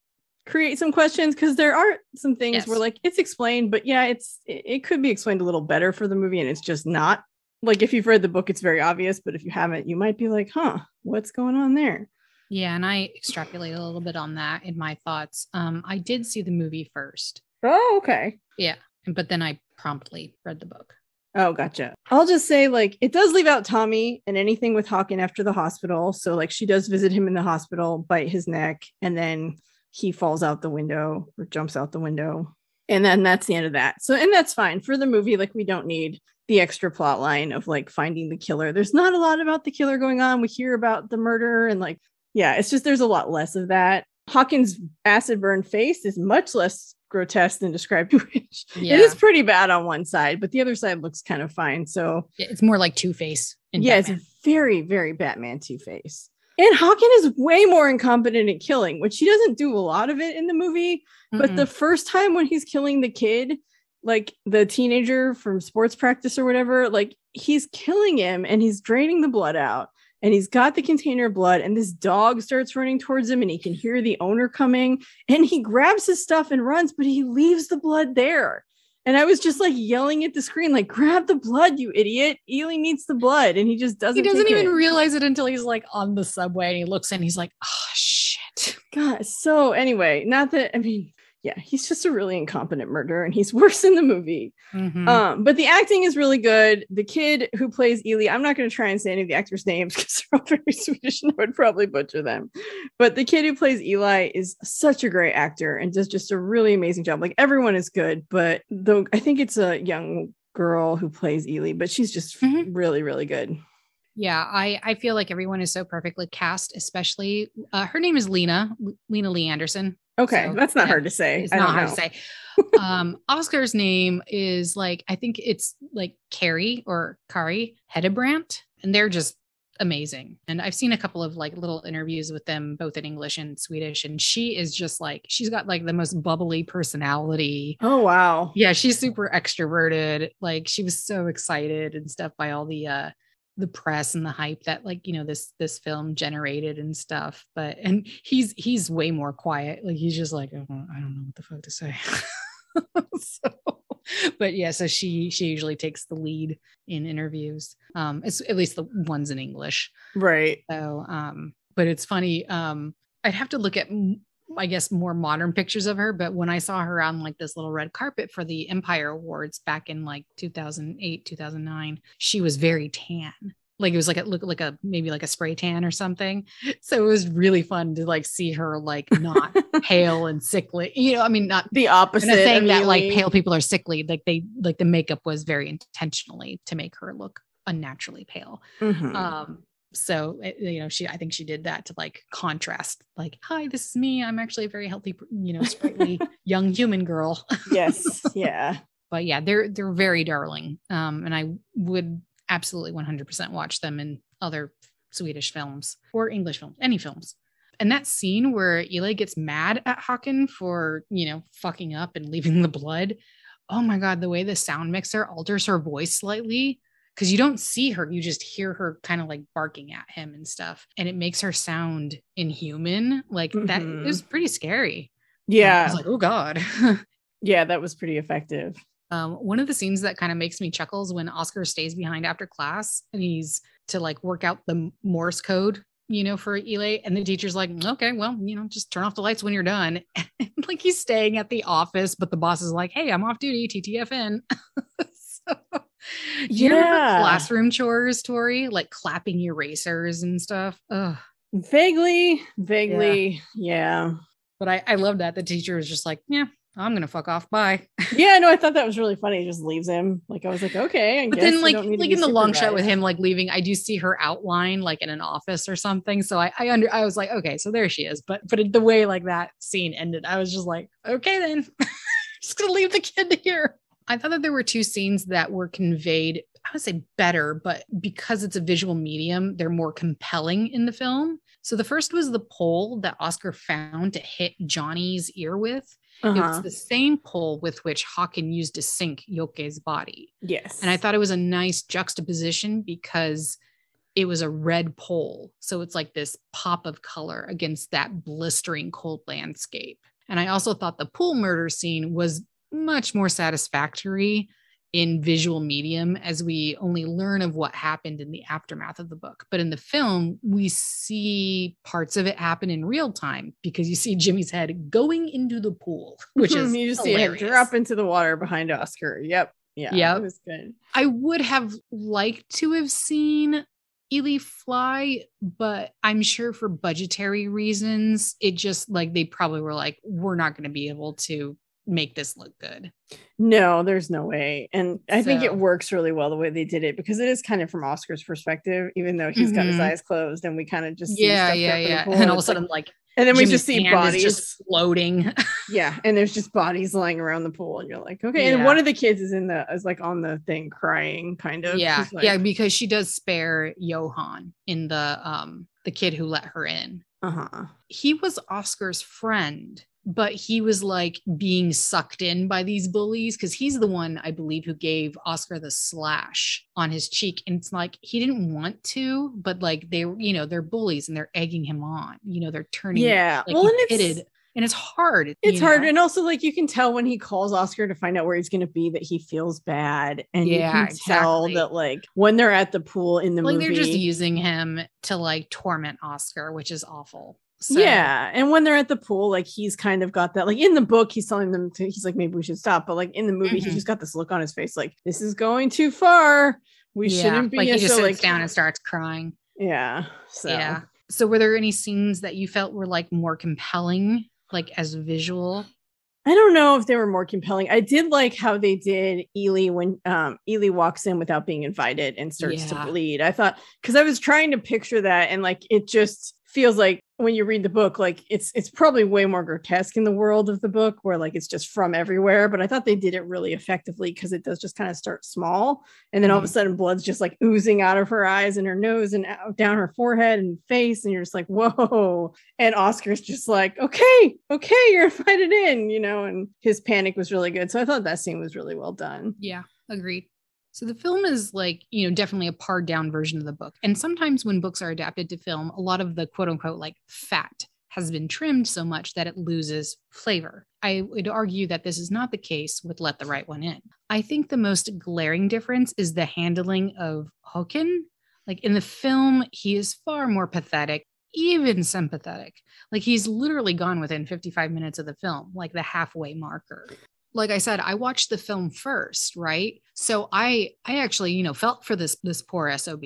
create some questions because there are some things yes. where like it's explained but yeah it's it, it could be explained a little better for the movie and it's just not like if you've read the book it's very obvious but if you haven't you might be like huh what's going on there yeah, and I extrapolate a little bit on that in my thoughts. Um, I did see the movie first. Oh, okay. Yeah, but then I promptly read the book. Oh, gotcha. I'll just say, like, it does leave out Tommy and anything with Håkan after the hospital. So, like, she does visit him in the hospital, bite his neck, and then he falls out the window or jumps out the window. And then that's the end of that. So, and that's fine for the movie. Like, we don't need the extra plot line of like finding the killer. There's not a lot about the killer going on. We hear about the murder and like yeah, it's just there's a lot less of that. Håkan's acid burn face is much less grotesque than described which yeah. it is pretty bad on one side but the other side looks kind of fine so it's more like two-face yeah Batman. it's very very batman two-face and Håkan is way more incompetent at killing which he doesn't do a lot of it in the movie Mm-mm. but the first time when he's killing the kid like the teenager from sports practice or whatever like he's killing him and he's draining the blood out and he's got the container of blood and this dog starts running towards him and he can hear the owner coming and he grabs his stuff and runs but he leaves the blood there. And i was just like yelling at the screen like grab the blood you idiot. Eli needs the blood. And he just doesn't he doesn't even it. realize it until he's like on the subway and he looks and he's like oh shit. God so anyway not that i mean yeah, he's just a really incompetent murderer and he's worse in the movie. Mm-hmm. Um, but the acting is really good. The kid who plays Eli, I'm not going to try and say any of the actors' names because they're all very Swedish and I would probably butcher them. But the kid who plays Eli is such a great actor and does just a really amazing job. Like everyone is good, but though I think it's a young girl who plays Eli, but she's just mm-hmm. really, really good. Yeah, I I feel like everyone is so perfectly cast, especially uh, her name is Lena Lina Leandersson. Okay, so, that's not hard to say. It's not hard know. to say. um, Oscar's name is like I think it's like Carrie or Kari Hedebrant, and they're just amazing. And I've seen a couple of like little interviews with them, both in English and Swedish, and she is just like she's got like the most bubbly personality. Oh wow! Yeah, she's super extroverted. Like she was so excited and stuff by all the uh the press and the hype that like you know this this film generated and stuff but and he's he's way more quiet. Like he's just like oh, i don't know what the fuck to say. So but yeah so she she usually takes the lead in interviews um it's at least the ones in english. Right. So um but it's funny um i'd have to look at I guess more modern pictures of her, but when I saw her on like this little red carpet for the Empire Awards back in like 2008, 2009, she was very tan. Like it was like a look like a maybe like a spray tan or something. So it was really fun to like see her like not pale and sickly. You know, I mean not the opposite. saying that like pale people are sickly. Like they like the makeup was very intentionally to make her look unnaturally pale. Mm-hmm. Um, so eh, you know she i think she did that to like contrast like hi this is me. I'm actually a very healthy you know sprightly young human girl. Yes. Yeah. But yeah they're they're very darling um and i would absolutely 100% watch them in other swedish films or english films any films. And that scene where Eli gets mad at Håkan for, you know, fucking up and leaving the blood. Oh my God, the way the sound mixer alters her voice slightly because you don't see her you just hear her kind of like barking at him and stuff and it makes her sound inhuman like mm-hmm. that is pretty scary yeah was like oh god yeah that was pretty effective um, one of the scenes that kind of makes me chuckles when oscar stays behind after class and he's to like work out the morse code you know, for Eli. And the teacher's like, okay, well, you know, just turn off the lights when you're done. And like he's staying at the office, but the boss is like, hey, I'm off duty, TTFN. so you yeah. classroom chores, Tori? Like clapping erasers and stuff. Ugh. Vaguely, vaguely, yeah. yeah. But I, I love that. The teacher was just like, yeah, I'm gonna fuck off. Bye. yeah, no, I thought that was really funny. He just leaves him. Like I was like, okay, I But then, like, don't need to like in the long shot with him, like leaving, I do see her outline, like in an office or something. So I, I under, I was like, okay, so there she is. But, but the way like that scene ended, I was just like, okay, then, just gonna leave the kid here. I thought that there were two scenes that were conveyed. I would say better, but because it's a visual medium, they're more compelling in the film. So the first was the pole that Oscar found to hit Johnny's ear with. It was Uh-huh. the same pole with which Håkan used to sink Jocke's body. Yes. And I thought it was a nice juxtaposition because it was a red pole. So it's like this pop of color against that blistering cold landscape. And I also thought the pool murder scene was much more satisfactory in visual medium as we only learn of what happened in the aftermath of the book. But in the film, we see parts of it happen in real time because you see Jimmy's head going into the pool, which is you just see it drop into the water behind Oscar. Yep. Yeah. Yep. It was good. I would have liked to have seen Eli fly, but I'm sure for budgetary reasons, it just like they probably were like, we're not going to be able to make this look good. No, there's no way. And I think it works really well the way they did it because it is kind of from Oscar's perspective, even though he's got his Mhm. eyes closed and we kind of just see Yeah, stuff yeah, drop in the yeah. pool, And then all of a it's like- sudden, like, and then we just see bodies. just floating. yeah, and there's just bodies lying around the pool, and you're like, okay. Yeah. And one of the kids is in the is like on the thing crying, kind of. yeah, She's yeah, because she does spare Johan in the um the kid who let her in. uh-huh. he was Oscar's friend, but he was like being sucked in by these bullies because he's the one I believe who gave Oscar the slash on his cheek. And it's like he didn't want to, but like they, were, you know, they're bullies and they're egging him on. You know, they're turning. Yeah. like well, and it's and it's hard. it's hard know? and also like you can tell when he calls oscar to find out where he's going to be that he feels bad and Yeah, you can tell that like when they're at the pool in the like movie they're just using him to like torment Oscar, which is awful. So, yeah and when they're at the pool like he's kind of got that like in the book he's telling them to he's like maybe we should stop but like in the movie Mhm. he's just got this look on his face like this is going too far we yeah, shouldn't be like he just so sits like down and starts crying. yeah so Yeah. So were there any scenes that you felt were like more compelling, like as visual? I don't know if they were more compelling. I did like how they did Eli when um Eli walks in without being invited and starts Yeah. to bleed. I thought because I was trying to picture that and like it just feels like when you read the book, like it's it's probably way more grotesque in the world of the book where like it's just from everywhere. But I thought they did it really effectively because it does just kind of start small and then all of a Mhm. sudden blood's just like oozing out of her eyes and her nose and out down her forehead and face, and you're just like, whoa. And Oscar's just like, okay, okay, you're invited in, you know, and his panic was really good. So I thought that scene was really well done. Yeah, agreed. So the film is like, you know, definitely a pared down version of the book. And sometimes when books are adapted to film, a lot of the quote unquote like fat has been trimmed so much that it loses flavor. I would argue that this is not the case with Let the Right One In. I think the most glaring difference is the handling of Håkan. Like in the film, he is far more pathetic, even sympathetic. Like he's literally gone within 55 minutes of the film, like the halfway marker like I said, I watched the film first, right? So I I actually, you know, felt for this this poor SOB.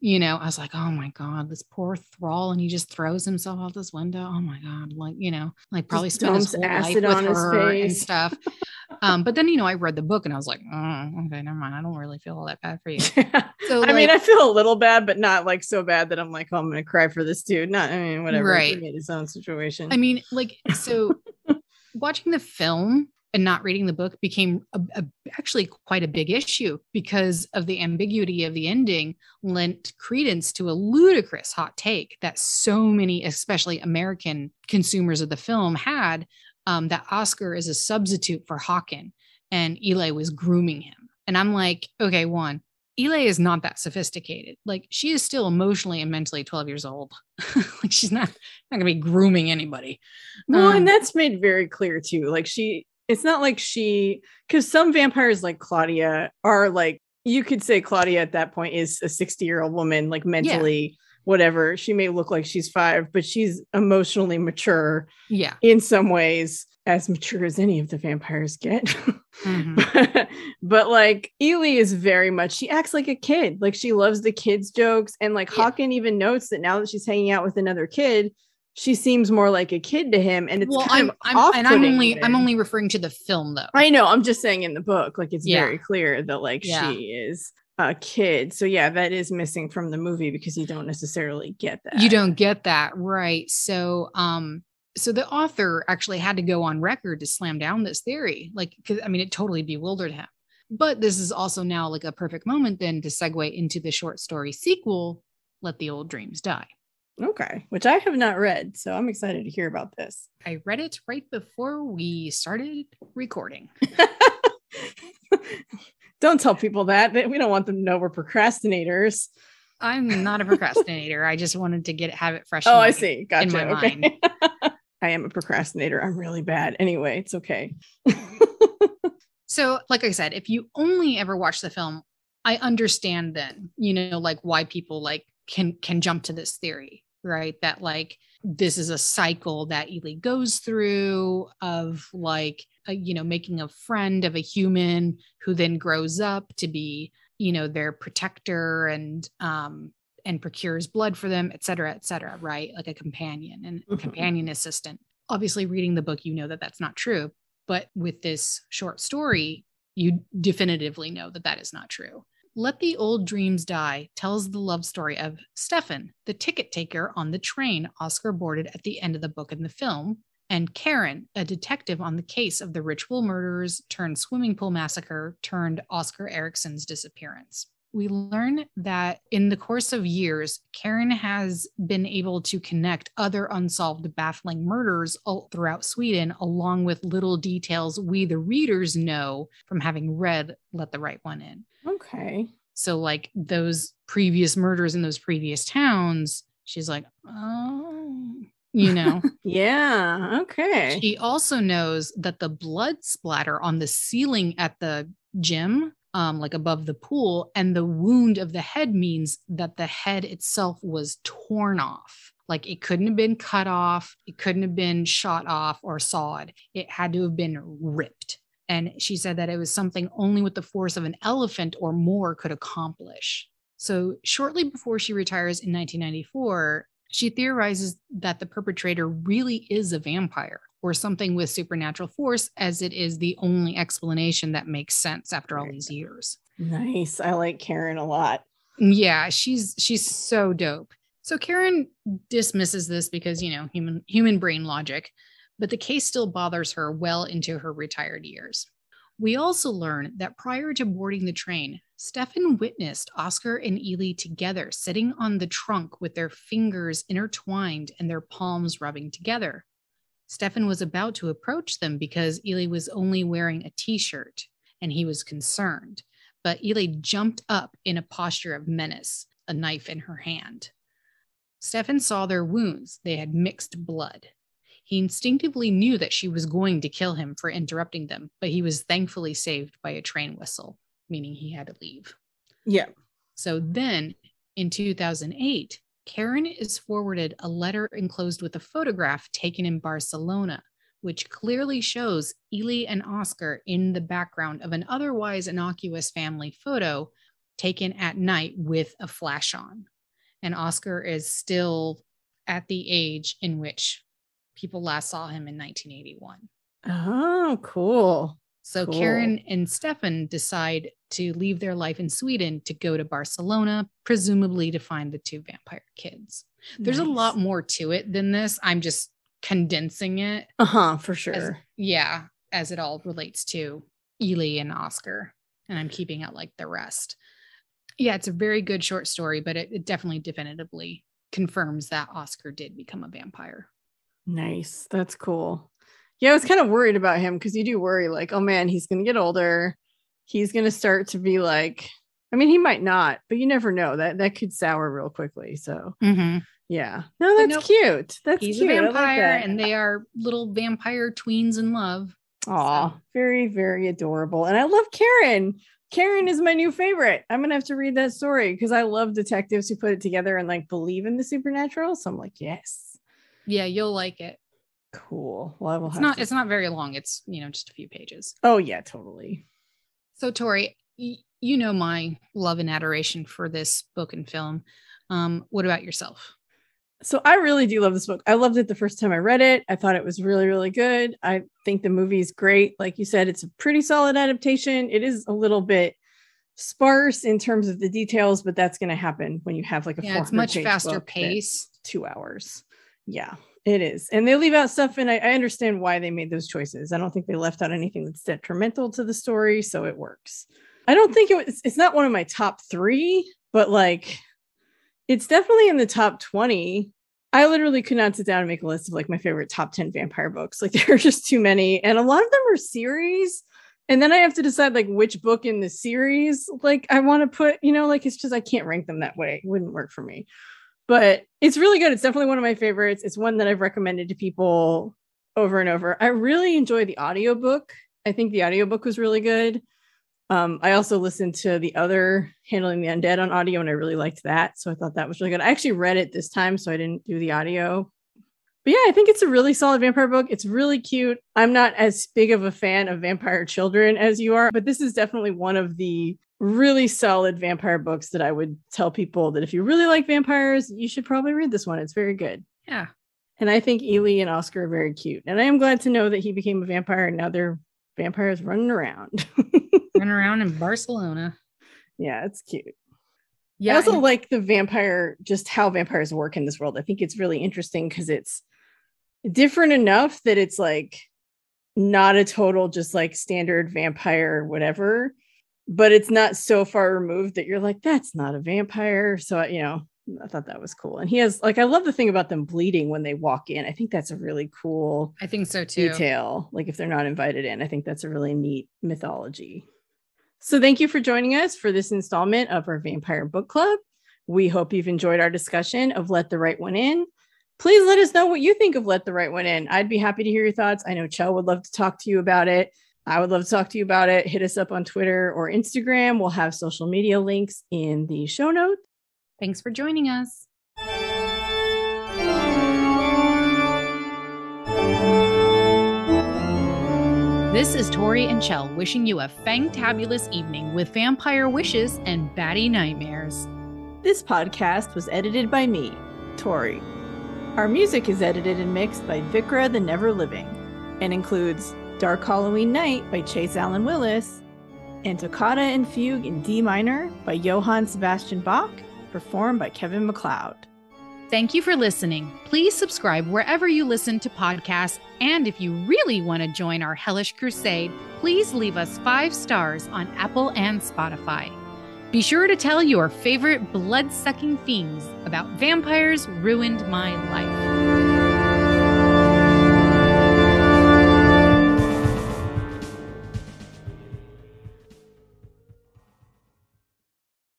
You know, I was like, oh my God, this poor thrall, and he just throws himself out this window. Oh my God, like, you know, like probably Just spent his whole life acid with on his her and stuff. um, but then, you know, I read the book and I was like, oh, okay, never mind. I don't really feel all that bad for you. So I mean, I feel a little bad, but not like so bad that I'm like, oh, I'm gonna cry for this dude. Not, I mean, whatever. He Right. made his own situation. I mean, like, so watching the film and not reading the book became a, a- actually quite a big issue because of the ambiguity of the ending lent credence to a ludicrous hot take that so many, especially American consumers of the film, had um, that Oscar is a substitute for Håkan and Eli was grooming him. And I'm like, okay, one, Eli is not that sophisticated. Like she is still emotionally and mentally 12 years old. like she's not not gonna be grooming anybody. Well, Um, and that's made very clear too. Like she, it's not like she, because some vampires like Claudia are like, you could say Claudia at that point is a 60 year old woman, like mentally, whatever. She may look like she's five, but she's emotionally mature Yeah. in some ways, as mature as any of the vampires get. Mhm. but like Eli is very much, she acts like a kid. Like she loves the kids' jokes. And like Yeah. Håkan even notes that now that she's hanging out with another kid, she seems more like a kid to him, and it's well, kind I'm, of I'm and I'm only even. I'm only referring to the film though. I know. I'm just saying in the book, like it's Yeah. very clear that like Yeah. she is a kid. So yeah, that is missing from the movie because you don't necessarily get that. You don't get that right. So, um, so the author actually had to go on record to slam down this theory, like, 'cause, I mean, it totally bewildered him. But this is also now like a perfect moment then to segue into the short story sequel, "Let the Old Dreams Die." Okay, which I have not read, so I'm excited to hear about this. I read it right before we started recording. don't tell people that. We don't want them to know we're procrastinators. I'm not a procrastinator. I just wanted to get have it fresh. Oh, in I see. Gotcha. my okay. I am a procrastinator. I'm really bad. Anyway, it's okay. So, like I said, if you only ever watch the film, I understand then, you know, like why people like can can jump to this theory, right? That like this is a cycle that Eli goes through of like a, you know making a friend of a human who then grows up to be you know their protector and um and procures blood for them, et cetera, et cetera, right? Like a companion and Mhm. companion assistant. Obviously, reading the book, you know that that's not true. But with this short story, you definitively know that that is not true. Let the Old Dreams Die tells the love story of Stefan, the ticket taker on the train Oscar boarded at the end of the book and the film, and Karen, a detective on the case of the ritual murders turned swimming pool massacre turned Oscar Erickson's disappearance. We learn that in the course of years, Karen has been able to connect other unsolved, baffling murders all throughout Sweden, along with little details we, the readers, know from having read Let the Right One In. okay. So, like those previous murders in those previous towns, she's like, oh, you know. Yeah. Okay. She also knows that the blood splatter on the ceiling at the gym, um, like above the pool, and the wound of the head means that the head itself was torn off. Like it couldn't have been cut off, it couldn't have been shot off or sawed. It had to have been ripped. And she said that it was something only with the force of an elephant or more could accomplish. So, shortly before she retires in 1994, she theorizes that the perpetrator really is a vampire or something with supernatural force, as it is the only explanation that makes sense after all these years. Nice. I like Karen a lot. Yeah, she's she's so dope. So Karen dismisses this because you know human human brain logic, but the case still bothers her well into her retired years. We also learn that prior to boarding the train, Stefan witnessed Oscar and Eli together sitting on the trunk with their fingers intertwined and their palms rubbing together. Stefan was about to approach them because Eli was only wearing a t shirt and he was concerned. But Eli jumped up in a posture of menace, a knife in her hand. Stefan saw their wounds. They had mixed blood. He instinctively knew that she was going to kill him for interrupting them, but he was thankfully saved by a train whistle, meaning he had to leave. Yeah. So then in 2008, Karen is forwarded a letter enclosed with a photograph taken in Barcelona, which clearly shows Eli and Oscar in the background of an otherwise innocuous family photo taken at night with a flash on. And Oscar is still at the age in which people last saw him in 1981. Oh, cool. So Cool. Karen and Stefan decide to leave their life in Sweden to go to Barcelona, presumably to find the two vampire kids. There's a lot more to it than this. I'm just condensing it. Uh huh, for As, sure. yeah, as it all relates to Eli and Oscar. And I'm keeping out like the rest. Yeah, it's a very good short story, but it, it definitely definitively confirms that Oscar did become a vampire. Nice. That's cool. Yeah, I was kind of worried about him because you do worry, like, oh man, he's going to get older. He's going to start to be like, I mean, he might not, but you never know. That that could sour real quickly. So mm-hmm. yeah, no, that's nope. cute. That's He's cute. a like vampire, that. and they are little vampire tweens in love. Aw, very, very adorable. And I love Karen. Karen is my new favorite. I'm gonna have to read that story because I love detectives who put it together and like believe in the supernatural. So I'm like, yes, Yeah, you'll like it. Cool. Well, I will It's have not to- it's not very long. It's, you know, just a few pages. Oh yeah, totally. So Tori, y- you know my love and adoration for this book and film. Um, what about yourself? So I really do love this book. I loved it the first time I read it. I thought it was really, really good. I think the movie is great. Like you said, it's a pretty solid adaptation. It is a little bit sparse in terms of the details, but that's going to happen when you have like a yeah, it's much faster pace. Two hours. Yeah, it is. And they leave out stuff, and I, I understand why they made those choices. I don't think they left out anything that's detrimental to the story, so it works. I don't think it was, it's not one of my top three, but like it's definitely in the top 20. I literally could not sit down and make a list of like my favorite top 10 vampire books. Like there are just too many. And a lot of them are series. And then I have to decide like which book in the series like I want to put, you know, like it's just I can't rank them that way. It wouldn't work for me. But it's really good. It's definitely one of my favorites. It's one that I've recommended to people over and over. I really enjoy the audiobook. I think the audiobook was really good. Um, I also listened to the other Handling the Undead on audio, and I really liked that. So I thought that was really good. I actually read it this time, so I didn't do the audio. But yeah, I think it's a really solid vampire book. It's really cute. I'm not as big of a fan of vampire children as you are, but this is definitely one of the really solid vampire books that I would tell people that if you really like vampires, you should probably read this one. It's very good. Yeah. And I think Eli and Oscar are very cute. And I am glad to know that he became a vampire and now they're vampires running around. running around in Barcelona. Yeah, it's cute. Yeah. I also like the vampire, just how vampires work in this world. I think it's really interesting because it's different enough that it's like not a total just like standard vampire whatever but it's not so far removed that you're like that's not a vampire. So you know i thought that was cool. And he has like i love the thing about them bleeding when they walk in. I think that's a really cool i think so too. detail like if they're not invited in. I think that's a really neat mythology. So thank you for joining us for this installment of our vampire book club. We hope you've enjoyed our discussion of let the right one in please let us know what you think of let the right one in i'd be happy to hear your thoughts i know chell would love to talk to you about it I would love to talk to you about it. Hit us up on Twitter or Instagram. We'll have social media links in the show notes. Thanks for joining us. This is Tori and Chell wishing you a fangtabulous evening with vampire wishes and batty nightmares. This podcast was edited by me, Tori. Our music is edited and mixed by Vikra the Never Living and includes Dark Halloween Night by Chase Allen Willis, and Toccata and Fugue in D minor by Johann Sebastian Bach, performed by Kevin MacLeod. Thank you for listening. Please subscribe wherever you listen to podcasts. And if you really want to join our hellish crusade, please leave us five stars on Apple and Spotify. Be sure to tell your favorite blood sucking fiends about vampires ruined my life.